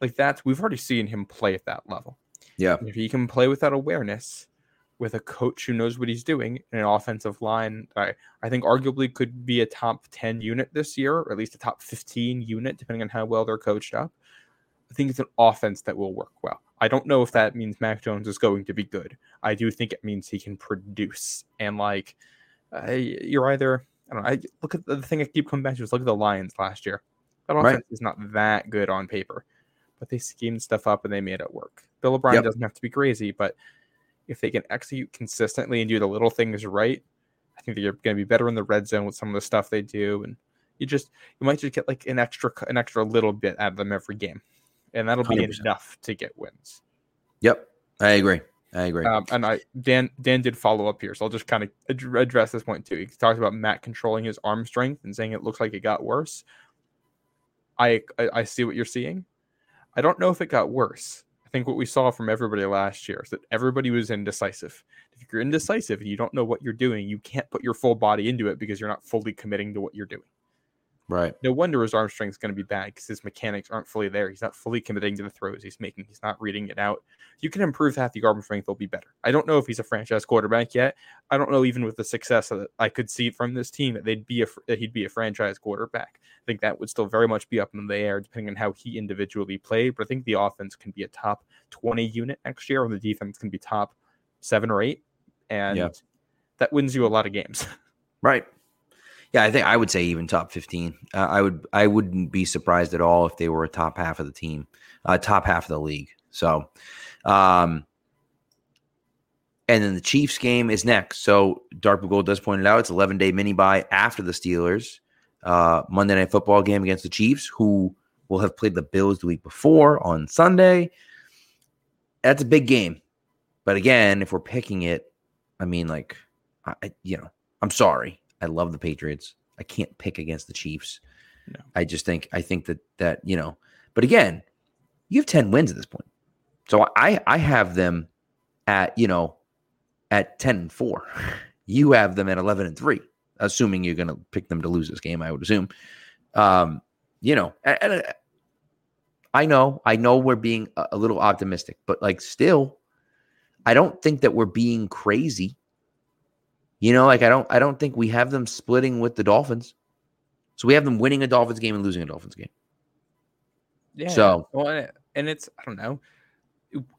Like that's we've already seen him play at that level. Yeah. If he can play with that awareness, with a coach who knows what he's doing, and an offensive line, I, I think arguably could be a top 10 unit this year, or at least a top 15 unit, depending on how well they're coached up. I think it's an offense that will work well. I don't know if that means Mac Jones is going to be good. I do think it means he can produce. And like, uh, you're either, I don't know, I look at the thing I keep coming back to is look at the Lions last year. That Right. offense is not that good on paper, but they schemed stuff up and they made it work. Bill O'Brien Yep. doesn't have to be crazy, but if they can execute consistently and do the little things right, I think they're going to be better in the red zone with some of the stuff they do. And you just you might just get like an extra an extra little bit out of them every game, and that'll be 100%. enough to get wins. Yep. I agree. I agree. Um, and I Dan Dan did follow up here, so I'll just kind of ad- address this point too. He talked about Matt controlling his arm strength and saying it looks like it got worse. I, I I see what you're seeing. I don't know if it got worse. Think what we saw from everybody last year is that everybody was indecisive. If you're indecisive and you don't know what you're doing, you can't put your full body into it because you're not fully committing to what you're doing. Right. No wonder his arm strength is going to be bad because his mechanics aren't fully there. He's not fully committing to the throws he's making. He's not reading it out. You can improve that. The arm strength will be better. I don't know if he's a franchise quarterback yet. I don't know even with the success that I could see from this team that they'd be a that he'd be a franchise quarterback. I think that would still very much be up in the air depending on how he individually played. But I think the offense can be a top twenty unit next year, and the defense can be top seven or eight, and that wins you a lot of games. [LAUGHS] Right. Yeah, I think I would say even top 15. Uh, I would I wouldn't be surprised at all if they were a top half of the team, uh, top half of the league. So, um, and then the Chiefs game is next. So Dark Gold does point it out. It's 11 day mini bye after the Steelers uh, Monday Night Football game against the Chiefs, who will have played the Bills the week before on Sunday. That's a big game, but again, if we're picking it, I mean, like, I- you know, I'm sorry. I love the Patriots. I can't pick against the Chiefs. No. I just think I think that that you know. But again, you have ten wins at this point, so I I have them at you know at ten and four. [LAUGHS] You have them at eleven and three, assuming you're going to pick them to lose this game. I would assume. Um, you know, and, and uh, I know, I know we're being a, a little optimistic, but like still, I don't think that we're being crazy. You know, like I don't, I don't think we have them splitting with the Dolphins. So we have them winning a Dolphins game and losing a Dolphins game. Yeah. So- well, and it's I don't know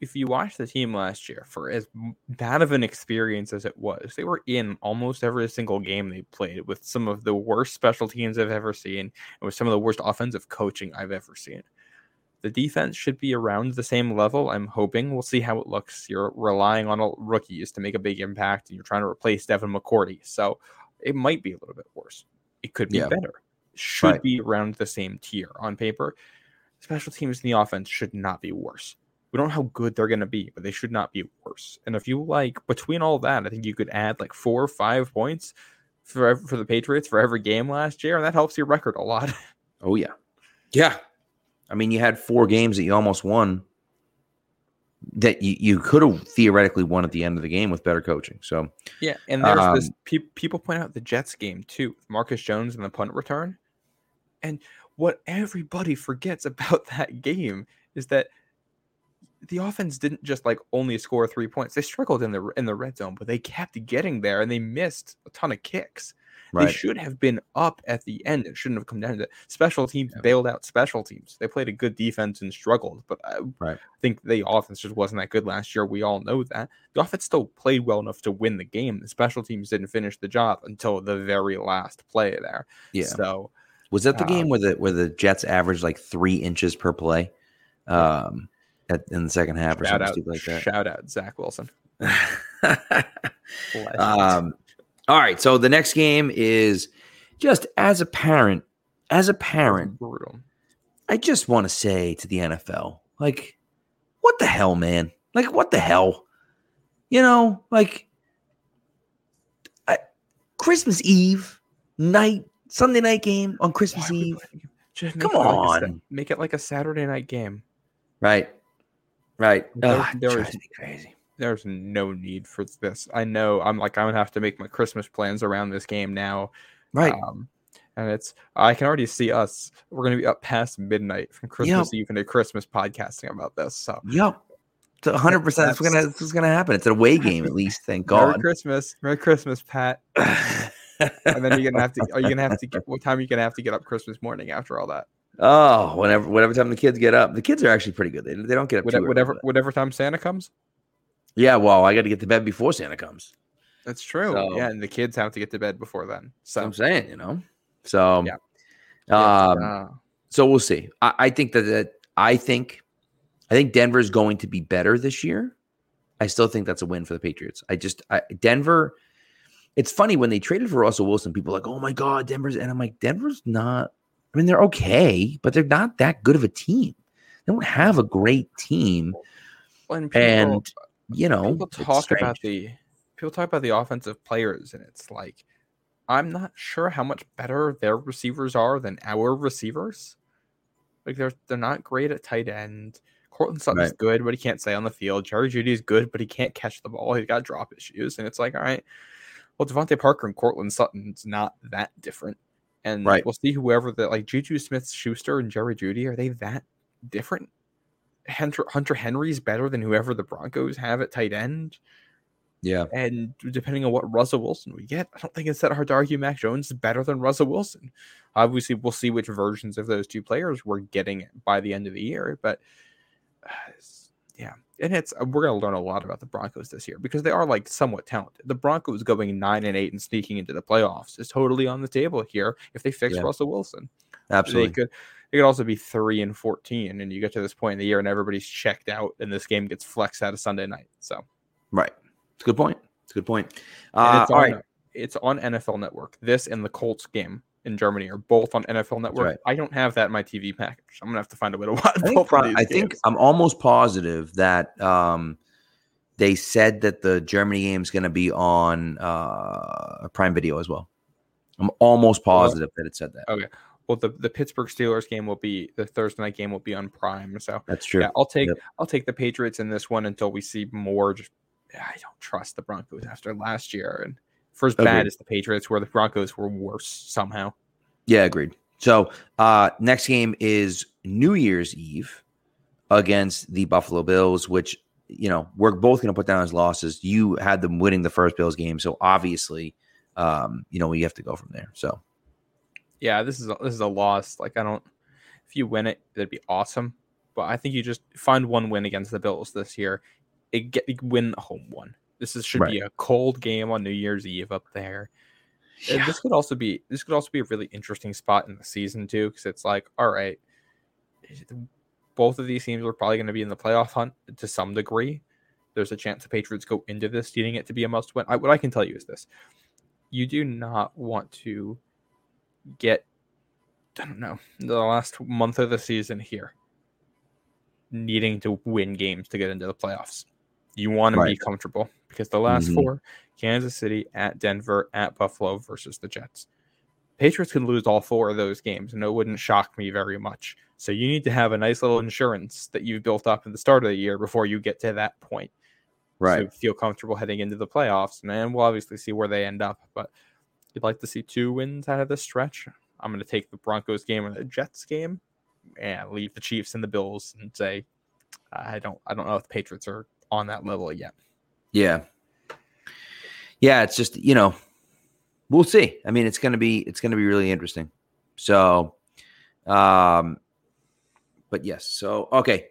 if you watch the team last year for as bad of an experience as it was, they were in almost every single game they played with some of the worst special teams I've ever seen and with some of the worst offensive coaching I've ever seen. The defense should be around the same level. I'm hoping we'll see how it looks. You're relying on a- rookies to make a big impact, and you're trying to replace Devin McCourty, so it might be a little bit worse. It could be Yeah. better. Should Right. be around the same tier on paper special teams in the offense should not be worse. We don't know how good they're going to be, but they should not be worse. And if you like between all that, I think you could add like four or five points for for the Patriots for every game last year, and that helps your record a lot. [LAUGHS] Oh yeah, yeah. I mean, you had four games that you almost won that you, you could have theoretically won at the end of the game with better coaching. So yeah, and there's this Um, pe- people point out the Jets game too, Marcus Jones and the punt return, and what everybody [LAUGHS] forgets about that game is that the offense didn't just like only score three points. They struggled in the in the red zone, but they kept getting there and they missed a ton of kicks. They should have been up at the end. It shouldn't have come down to that. Special teams Yeah. bailed out special teams. They played a good defense and struggled, but I Right. think the offense just wasn't that good last year. We all know that. The offense still played well enough to win the game. The special teams didn't finish the job until the very last play there. yeah. So Was that the Um, game where the where the Jets averaged like three inches per play, um, at, in the second half or something out, like shout out Zach Wilson. [LAUGHS] that? Um, all right. So the next game is just as a parent, as a parent, brutal. I just want to say to the NFL, like, what the hell, man? Like, what the hell? You know, like, I, Christmas Eve night, Sunday night game on Christmas Why Eve. Just Come make it like a on. make it like a Saturday night game. Right. Right. There- Ugh, it there drives crazy. There's no need for this. I know. I'm like I'm gonna have to make my Christmas plans around this game now. Right. Um, and it's I can already see us. We're gonna be up past midnight from Christmas Eve into Christmas podcasting about this. So yep. It's 100% that's, That's- gonna, this is going to happen. It's an away [LAUGHS] game, at least. Thank God. Merry Christmas, Merry Christmas, Pat. [LAUGHS] And then you're gonna have to. Are you gonna have to? Get, what time are you gonna have to get up Christmas morning after all that? oh, whenever, whatever time the kids get up. The kids are actually pretty good. They, they don't get up too Whatever, early, whatever, whatever time Santa comes. Yeah, well, I got to get to bed before Santa comes. That's true. So- yeah, and the kids have to get to bed before then. So I'm saying, you know. So, Yeah. um, uh, so we'll see. I, I think that, that I think I think Denver is going to be better this year. I still think that's a win for the Patriots. I just I, Denver. It's funny when they traded for Russell Wilson, people are like, "Oh my God, Denver's," and I'm like, "Denver's not." I mean, they're okay, but they're not that good of a team. They don't have a great team, when people, and you know, people talk about the people talk about the offensive players, and it's like I'm not sure how much better their receivers are than our receivers. Like they're they're not great at tight end. Courtland Sutton's Right. good, but he can't stay on the field. Jerry Jeudy's good, but he can't catch the ball. He's got drop issues, and it's like, all right, well, DeVante Parker and Courtland Sutton's not that different. And Right. we'll see whoever the like Juju Smith Schuster and Jerry Jeudy are they that different? Hunter, Hunter Henry's better than whoever the Broncos have at tight end. yeah, And depending on what Russell Wilson we get, I don't think it's that hard to argue Mac Jones is better than Russell Wilson. Obviously, we'll see which versions of those two players we're getting by the end of the year. But uh, yeah, and it's uh, we're going to learn a lot about the Broncos this year because they are like somewhat talented. The Broncos going nine and eight and sneaking into the playoffs is totally on the table here if they fix Yeah. Russell Wilson. absolutely. They could they could also be three and fourteen, and you get to this point in the year and everybody's checked out, and this game gets flexed out of Sunday night. So right. It's a good point. It's a good point. Uh, it's all on right. it's on NFL Network. This and the Colts game in Germany are both on NFL Network. right. I don't have that in my TV package. I'm gonna have to find a way to watch I think, both pro- of these I think games. I'm almost positive that um, they said that the Germany game is going to be on uh, Prime Video as well. I'm almost positive that it said that. Okay. Well, the, the Pittsburgh Steelers game will be the Thursday night game will be on Prime. So That's true. yeah, I'll take Yep. I'll take the Patriots in this one until we see more. Just I don't trust the Broncos after last year, and for as bad as the Patriots were, the Broncos were worse somehow. Yeah, agreed. So uh next game is New Year's Eve against the Buffalo Bills, which you know we're both going to put down as losses. You had them winning the first Bills game, so obviously, um, you know we have to go from there. So Yeah, this is a, this is a loss. Like I don't. If you win it, that'd be awesome. But I think you just find one win against the Bills this year. It get win a home one. This is, should be a cold game on New Year's Eve up there. Yeah. This could also be this could also be a really interesting spot in the season too, because it's like, all right, both of these teams are probably going to be in the playoff hunt to some degree. There's a chance the Patriots go into this needing it to be a must win. I, what I can tell you is this: you do not want to get, I don't know, the last month of the season here, needing to win games to get into the playoffs. You want to be comfortable because the last Mhm. four Kansas City, at Denver, at Buffalo versus the Jets. Patriots can lose all four of those games, and it wouldn't shock me very much. So you need to have a nice little insurance that you've built up at the start of the year before you get to that point. right, So feel comfortable heading into the playoffs, and we'll obviously see where they end up. But you'd like to see two wins out of this stretch. I'm going to take the Broncos game and the Jets game, and leave the Chiefs and the Bills, and say I don't I don't know if the Patriots are on that level yet. yeah, yeah. It's just you know we'll see. I mean, it's gonna be it's gonna be really interesting. So, um, but yes. So okay,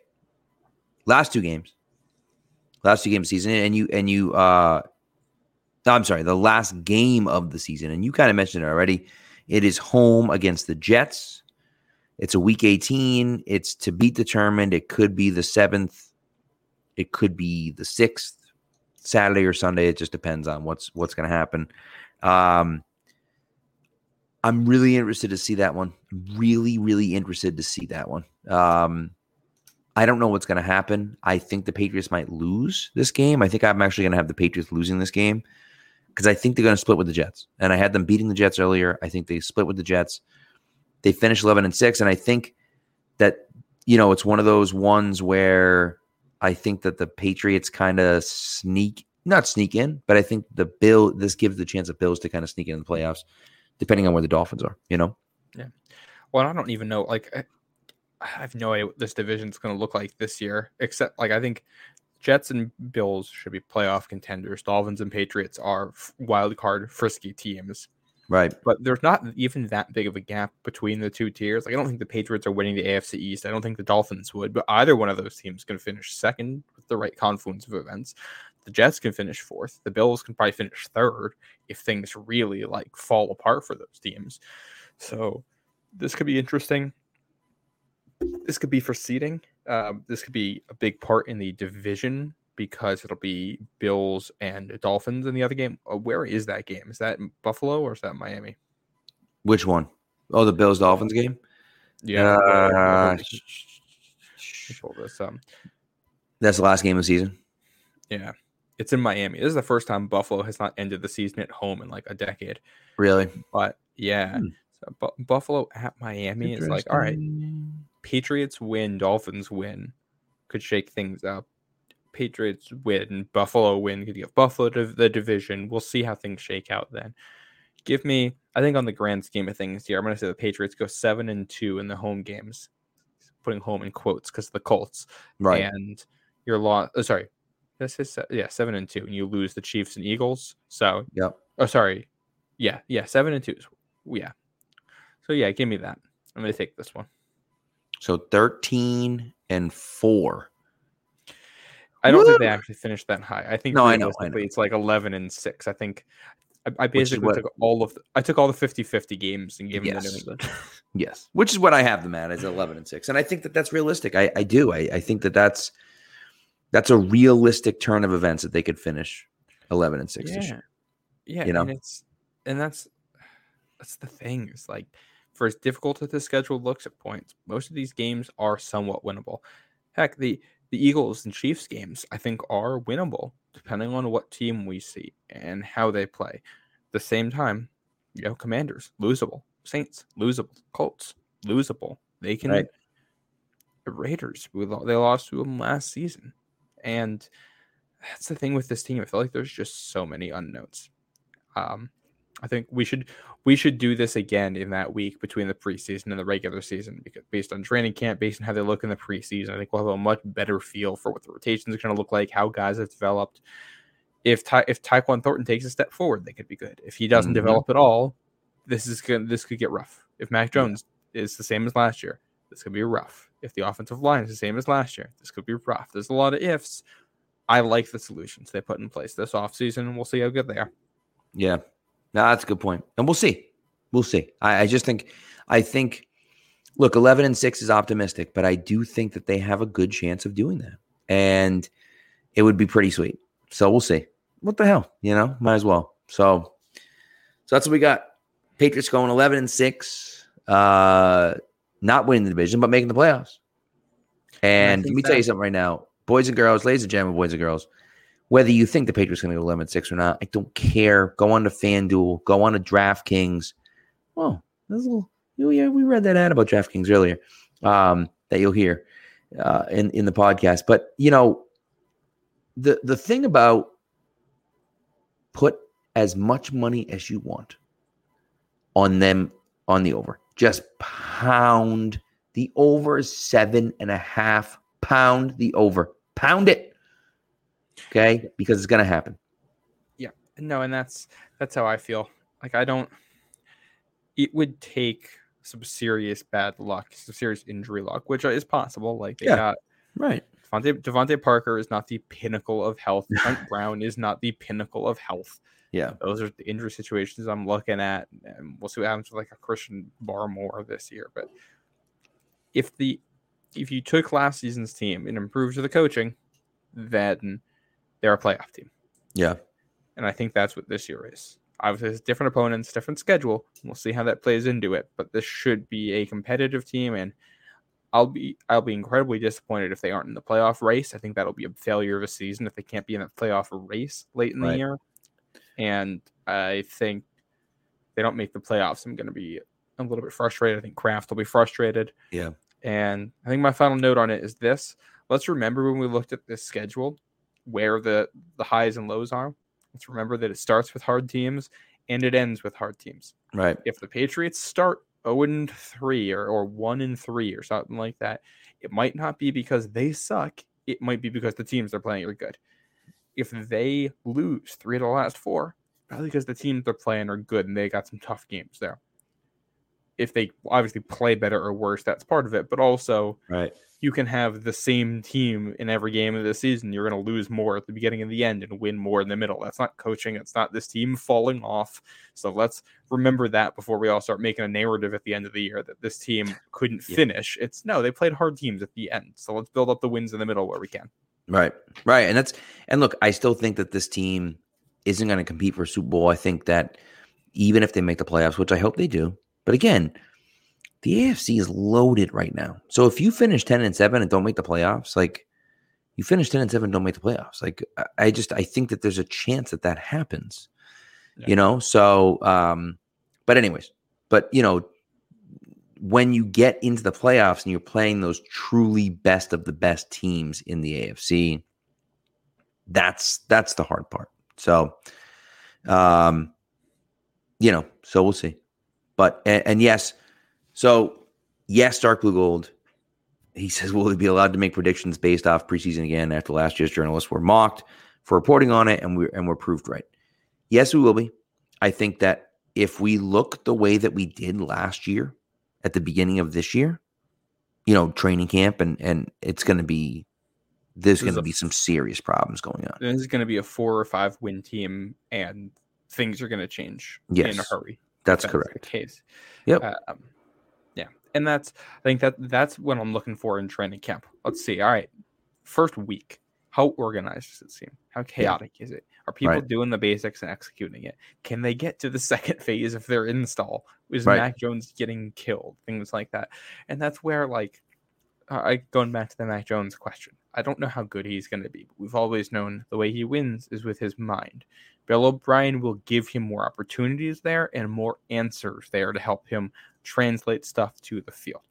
last two games, last two games season, and you and you. uh I'm sorry, the last game of the season, and you kind of mentioned it already. It is home against the Jets. It's a week 18. It's to be determined. It could be the seventh. It could be the sixth, Saturday or Sunday. It just depends on what's what's going to happen. Um, I'm really interested to see that one. Really, really interested to see that one. Um, I don't know what's going to happen. I think the Patriots might lose this game. I think I'm actually going to have the Patriots losing this game because I think they're going to split with the Jets. And I had them beating the Jets earlier. I think they split with the Jets. They finished 11 and 6. And I think that, you know, it's one of those ones where I think that the Patriots kind of sneak, not sneak in, but I think the Bill, this gives the chance of Bills to kind of sneak in the playoffs, depending on where the Dolphins are, you know? Yeah. Well, I don't even know. Like, I, have no idea what this division's going to look like this year. Except, like, I think Jets and Bills should be playoff contenders. Dolphins and Patriots are wild card frisky teams. Right. But there's not even that big of a gap between the two tiers. Like, I don't think the Patriots are winning the AFC East. I don't think the Dolphins would. But either one of those teams can finish second with the right confluence of events. The Jets can finish fourth. The Bills can probably finish third if things really like fall apart for those teams. So this could be interesting. This could be for seeding. Um, this could be a big part in the division because it'll be Bills and Dolphins in the other game. Uh, where is that game? Is that Buffalo or is that Miami? Which one? Oh, the Bills Dolphins game? Yeah. Uh, pull this up. that's the last game of the season. Yeah. It's in Miami. This is the first time Buffalo has not ended the season at home in like a decade. Really? But yeah, Hmm. so Bu- Buffalo at Miami is like, all right, Patriots win, Dolphins win, could shake things up. Patriots win, Buffalo win, could give Buffalo to the division. We'll see how things shake out then. Give me, I think on the grand scheme of things here, I'm going to say the Patriots go seven and two in the home games, putting home in quotes because the Colts Right. and your loss. Oh, sorry, this is yeah seven and two, and you lose the Chiefs and Eagles. So Yep. oh sorry, yeah yeah seven and two. Yeah, so yeah, give me that. I'm gonna take this one. So 13 and 4. I don't think they actually finished that high. I think No, I know, I know. it's like 11 and six. I think I, I basically what- took all of the, I took all the 50-50 games and gave them to New Yes. England. [LAUGHS] Yes. Which is what I have them at is 11 and 6. And I think that that's realistic. I, I do. I, I think that that's that's a realistic turn of events that they could finish 11 and 6 this yeah, year. yeah, you know? and it's and that's that's the thing. It's like for as difficult as the schedule looks at points, most of these games are somewhat winnable. Heck, the the Eagles and Chiefs games, I think, are winnable depending on what team we see and how they play. the same time, you know, Commanders losable, Saints losable, Colts losable. They can. Right. Raiders, we they lost to them last season, and that's the thing with this team. I feel like there's just so many unknowns. Um, I think we should we should do this again in that week between the preseason and the regular season because based on training camp, based on how they look in the preseason, I think we'll have a much better feel for what the rotations are going to look like, how guys have developed. If Ty, if Tyquan Thornton takes a step forward, they could be good. If he doesn't Mhm. develop at all, this is good. This could get rough. If Mac Jones is the same as last year, this could be rough. If the offensive line is the same as last year, this could be rough. There's a lot of ifs. I like the solutions they put in place this offseason, and we'll see how good they are. Yeah. No, that's a good point. And we'll see. We'll see. I, I just think, I think, look, 11 and 6 is optimistic, but I do think that they have a good chance of doing that. And it would be pretty sweet. So we'll see. What the hell? You know, might as well. So, so that's what we got. Patriots going 11 and 6, uh, not winning the division, but making the playoffs. And let me tell you something right now, boys and girls, ladies and gentlemen, boys and girls whether you think the Patriots are going to go 11 6 or not, I don't care. Go on to FanDuel, go on to DraftKings. Oh, there's a little, yeah, we read that ad about DraftKings earlier um, that you'll hear uh, in, in the podcast. But, you know, the, the thing about put as much money as you want on them on the over. Just pound the over seven and a half. Pound the over. Pound it. Okay, because it's gonna happen. Yeah, no, and that's that's how I feel. Like I don't. It would take some serious bad luck, some serious injury luck, which is possible. Like they Yeah. got Right. DeVante, DeVante Parker is not the pinnacle of health. [LAUGHS] Trent Brown is not the pinnacle of health. Yeah. Those are the injury situations I'm looking at, and we'll see what happens with like a Christian Barmore this year. But if the if you took last season's team and improved the coaching, then they're a playoff team. Yeah. And I think that's what this year is. Obviously, it's different opponents, different schedule. We'll see how that plays into it. But this should be a competitive team, and I'll be I'll be incredibly disappointed if they aren't in the playoff race. I think that'll be a failure of a season if they can't be in a playoff race late in the year. And I think they don't make the playoffs. I'm going to be a little bit frustrated. I think Kraft will be frustrated. Yeah. And I think my final note on it is this: Let's remember when we looked at this schedule, where the the highs and lows are. Let's remember that it starts with hard teams and it ends with hard teams. Right. If the Patriots start 0 and 3 or, or 1 and 3 or something like that, it might not be because they suck. It might be because the teams they're playing are good. If they lose three of the last four, probably because the teams they're playing are good and they got some tough games there. If they obviously play better or worse, that's part of it. But also, Right. you can have the same team in every game of the season. You're going to lose more at the beginning and the end and win more in the middle. That's not coaching. It's not this team falling off. So let's remember that before we all start making a narrative at the end of the year that this team couldn't Yeah. finish. It's no, they played hard teams at the end. So let's build up the wins in the middle where we can. Right. Right. And that's and look, I still think that this team isn't going to compete for a Super Bowl. I think that even if they make the playoffs, which I hope they do, but again, the AFC is loaded right now. So if you finish 10 and 7 and don't make the playoffs, like you finish 10 and 7 don't make the playoffs. Like I- just I think that there's a chance that that happens. Yeah. You know? So um but anyways, but you know, when you get into the playoffs and you're playing those truly best of the best teams in the AFC, that's that's the hard part. So, um, you know, so we'll see. But and, and yes, so yes, dark blue gold. He says, will he be allowed to make predictions based off preseason again after last year's journalists were mocked for reporting on it and we and we're proved right? Yes, we will be. I think that if we look the way that we did last year at the beginning of this year, you know, training camp and and it's going to be there's going to be some serious problems going on. This is going to be a four or five win team, and things are going to change in a hurry. That's correct. The case. Yep. Um, yeah, and that's I think that that's what I'm looking for in training camp. Let's see. All right, first week. How organized does it seem? How chaotic is it? Are people Right. doing the basics and executing it? Can they get to the [LAUGHS] second phase of their install? Is Right. Mac Jones getting killed? Things like that, and that's where like I going back to the Mac Jones question. I don't know how good he's going to be, but we've always known the way he wins is with his mind. Bill O'Brien will give him more opportunities there and more answers there to help him translate stuff to the field.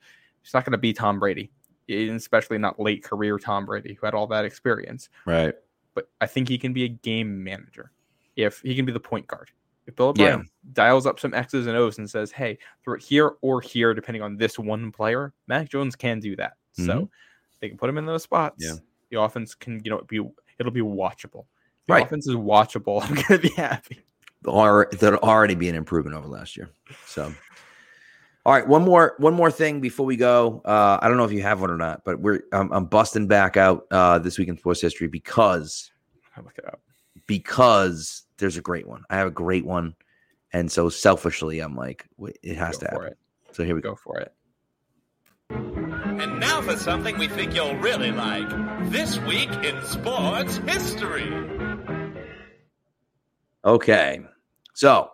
He's not going to be Tom Brady, especially not late career Tom Brady, who had all that experience. Right. But I think he can be a game manager if he can be the point guard. If Bill O'Brien yeah. dials up some X's and O's and says, hey, throw it here or here, depending on this one player, Mac Jones can do that. Mm-hmm. So they can put him in those spots. Yeah. The offense can, you know, be it'll be watchable. If the right. offense is watchable. [LAUGHS] I'm gonna be happy. Or that'll already be an improvement over last year. So all right, one more one more thing before we go. Uh, I don't know if you have one or not, but we're I'm, I'm busting back out uh, this week in sports history because I look it up because there's a great one. I have a great one, and so selfishly, I'm like, it has go to happen. It. So here we go. Go for it. And now for something we think you'll really like. This week in sports history. Okay, so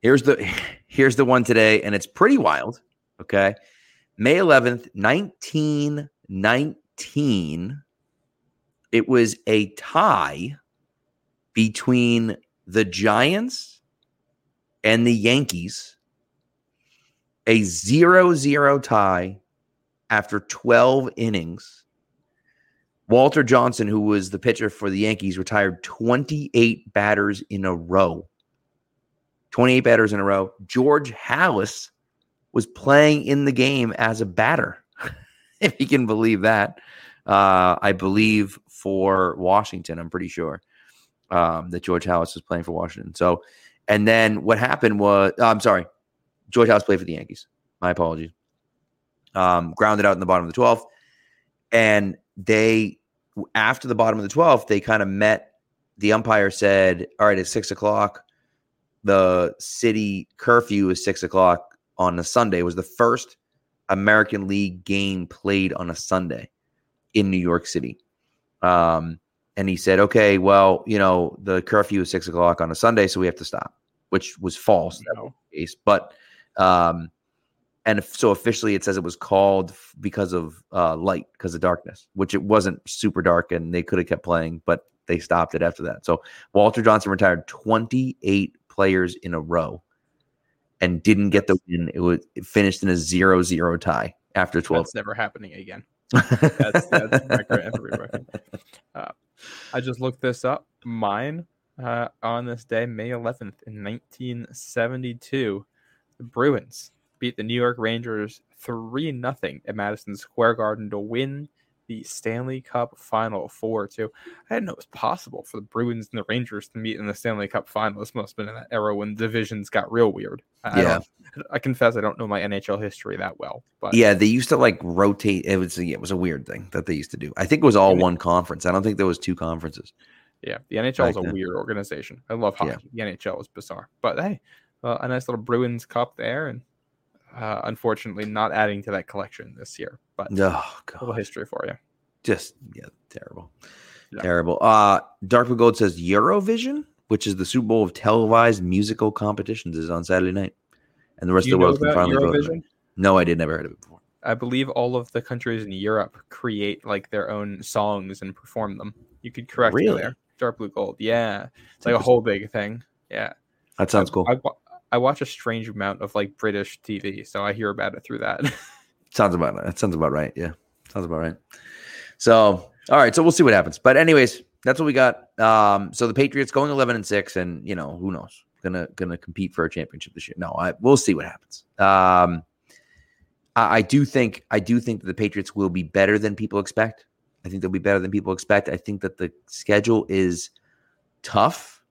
here's the [LAUGHS] here's the one today, and it's pretty wild. Okay, May 11th, 1919. It was a tie between the Giants and the Yankees, a 0 0 tie after 12 innings. Walter Johnson, who was the pitcher for the Yankees, retired 28 batters in a row. 28 batters in a row. George Halas was playing in the game as a batter, [LAUGHS] if you can believe that. Uh, I believe for Washington, I'm pretty sure um, that George Halas was playing for Washington. So, and then what happened was, oh, I'm sorry, George Halas played for the Yankees. My apologies. Um, grounded out in the bottom of the 12th. And they, after the bottom of the 12th, they kind of met. The umpire said, All right, it's six o'clock. The city curfew is six o'clock on a Sunday. It was the first American League game played on a Sunday in New York City. Um, and he said, "Okay, well, you know, the curfew is six o'clock on a Sunday, so we have to stop," which was false. No. Case, but um, and so officially, it says it was called because of uh, light, because of darkness, which it wasn't super dark, and they could have kept playing, but they stopped it after that. So Walter Johnson retired 28 players in a row and didn't get the win. It was it finished in a zero-zero tie after 12. That's never happening again. [LAUGHS] that's, that's record. Uh, I just looked this up. Mine uh, on this day, May 11th in 1972, the Bruins beat the New York Rangers 3 0 at Madison Square Garden to win the Stanley Cup final 4 2. I didn't know it was possible for the Bruins and the Rangers to meet in the Stanley Cup final. This must have been in that era when divisions got real weird. I, yeah. I, I confess I don't know my NHL history that well. But yeah, they used to like rotate. It was it was a weird thing that they used to do. I think it was all one conference. I don't think there was two conferences. Yeah, the NHL is a weird organization. I love hockey. Yeah. The NHL is bizarre, but hey, uh, a nice little Bruins Cup there, and uh, unfortunately, not adding to that collection this year. But oh, God. a little history for you. Just yeah, terrible, yeah. terrible. Uh Dark Blue Gold says Eurovision, which is the Super Bowl of televised musical competitions, is on Saturday night, and the rest of the world can finally Eurovision? vote. No, I did never heard of it before. I believe all of the countries in Europe create like their own songs and perform them. You could correct really? me there. Dark Blue Gold, yeah, it's like a whole big thing. Yeah, that sounds cool. I, I watch a strange amount of like British TV, so I hear about it through that. [LAUGHS] sounds about that sounds about right. Yeah, sounds about right. So all right, so we'll see what happens. But anyways, that's what we got. Um, so the Patriots going eleven and six, and you know who knows, gonna gonna compete for a championship this year. No, I we'll see what happens. Um, I, I do think I do think that the Patriots will be better than people expect. I think they'll be better than people expect. I think that the schedule is tough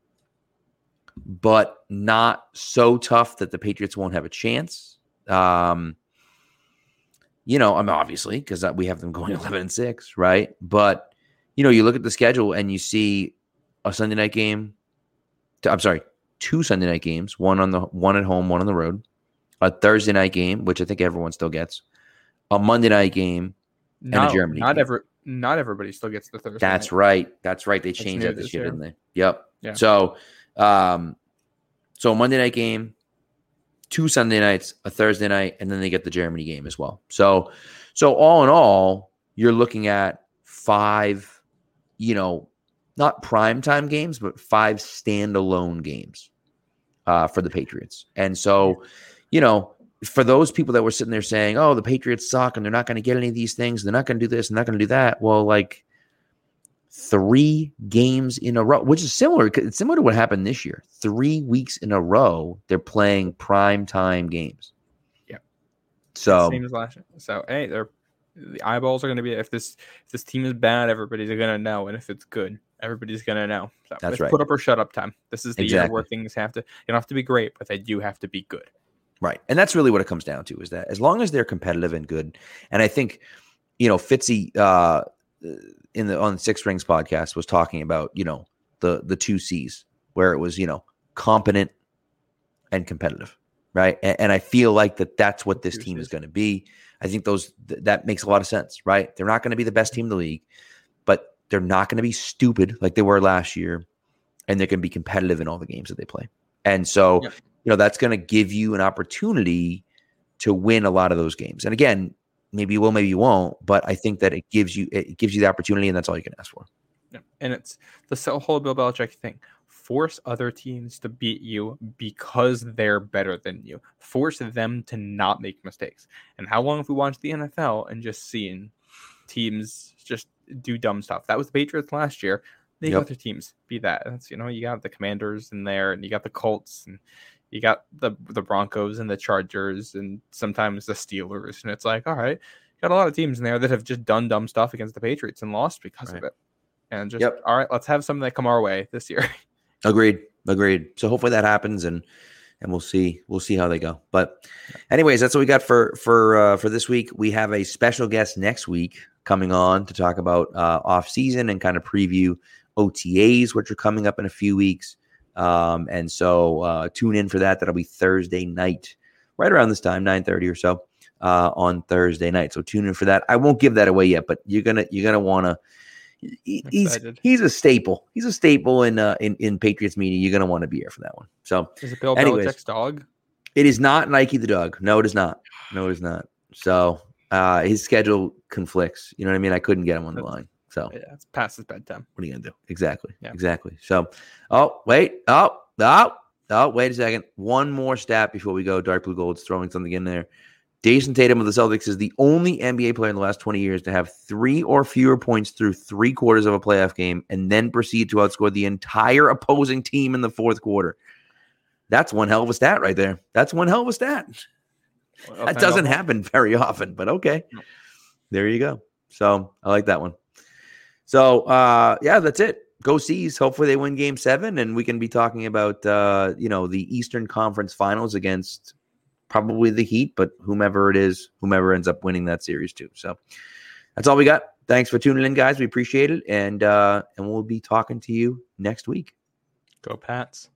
but not so tough that the Patriots won't have a chance. Um, you know, I'm mean, obviously because we have them going [LAUGHS] 11 and six, right? But you know, you look at the schedule and you see a Sunday night game. I'm sorry, two Sunday night games, one on the one at home, one on the road. A Thursday night game, which I think everyone still gets. A Monday night game no, and a Germany. Not game. every, not everybody still gets the Thursday. That's night. right. That's right. They changed that this year, didn't they? Yep. Yeah. So um, so Monday night game, two Sunday nights, a Thursday night, and then they get the Germany game as well. So, so all in all, you're looking at five, you know, not prime time games, but five standalone games uh, for the Patriots. And so, you know, for those people that were sitting there saying, "Oh, the Patriots suck and they're not going to get any of these things, they're not going to do this, and not going to do that," well, like three games in a row, which is similar. It's similar to what happened this year. Three weeks in a row, they're playing prime time games. Yeah. So Same as last year. So hey, they're the eyeballs are going to be if this if this team is bad, everybody's going to know, and if it's good, everybody's going to know. So That's right. Put up or shut up time. This is the year where things have to. You don't have to be great, but they do have to be good. Right. And that's really what it comes down to is that as long as they're competitive and good, and I think, you know, Fitzy uh Uh, in the on Six Rings podcast was talking about, you know, the the two C's where it was, you know, competent and competitive. Right. And, and I feel like that that's what this team is going to be. I think those th- that makes a lot of sense, right? They're not going to be the best team in the league, but they're not going to be stupid like they were last year, and they're going to be competitive in all the games that they play. And so, Yeah. you know, that's going to give you an opportunity to win a lot of those games. And again, maybe you will, maybe you won't, but I think that it gives you it gives you the opportunity, and that's all you can ask for. Yeah. And it's the whole Bill Belichick thing. Force other teams to beat you because they're better than you. Force them to not make mistakes. And how long have we watched the NFL and just seen teams just do dumb stuff? That was the Patriots last year. They Yep. other teams be that. That's you know, you got the Commanders in there, and you got the Colts, and you got the the Broncos and the Chargers, and sometimes the Steelers. And it's like, all right, got a lot of teams in there that have just done dumb stuff against the Patriots and lost because of it. And just Yep. all right, let's have something that come our way this year. [LAUGHS] Agreed. Agreed. So hopefully that happens and and we'll see we'll see how they go. But anyways, that's what we got for for uh, for this week. We have a special guest next week coming on to talk about uh, off season and kind of preview OTAs, which are coming up in a few weeks. Um, and so uh, tune in for that. That'll be Thursday night, right around this time, nine thirty or so, uh, on Thursday night. So tune in for that. I won't give that away yet, but you're gonna you're gonna want to. He's he's a staple. He's a staple in uh, in in Patriots media. You're gonna want to be here for that one. So Is it Bill Anyways. Belichick's dog? it is not Nike the dog. No, it is not. No, it is not. So uh, his schedule conflicts. You know what I mean? I couldn't get him on the line. So Yeah, it's past his bedtime. what are you gonna do? Exactly. Yeah. Exactly. So, oh wait, oh oh oh wait a second. One more stat before we go. Dark Blue Gold's throwing something in there. Jayson Tatum of the Celtics is the only NBA player in the last 20 years to have three or fewer points through three quarters of a playoff game and then proceed to outscore the entire opposing team in the fourth quarter. That's one hell of a stat right there. That's one hell of a stat. Well, That doesn't happen very often, but okay. There you go. So I like that one. So uh yeah, that's it. Go Seas. Hopefully they win game seven, and we can be talking about uh, you know, the Eastern Conference finals against probably the Heat, but whomever it is, whomever ends up winning that series too. So that's all we got. Thanks for tuning in, guys. We appreciate it. And uh and we'll be talking to you next week. Go Pats.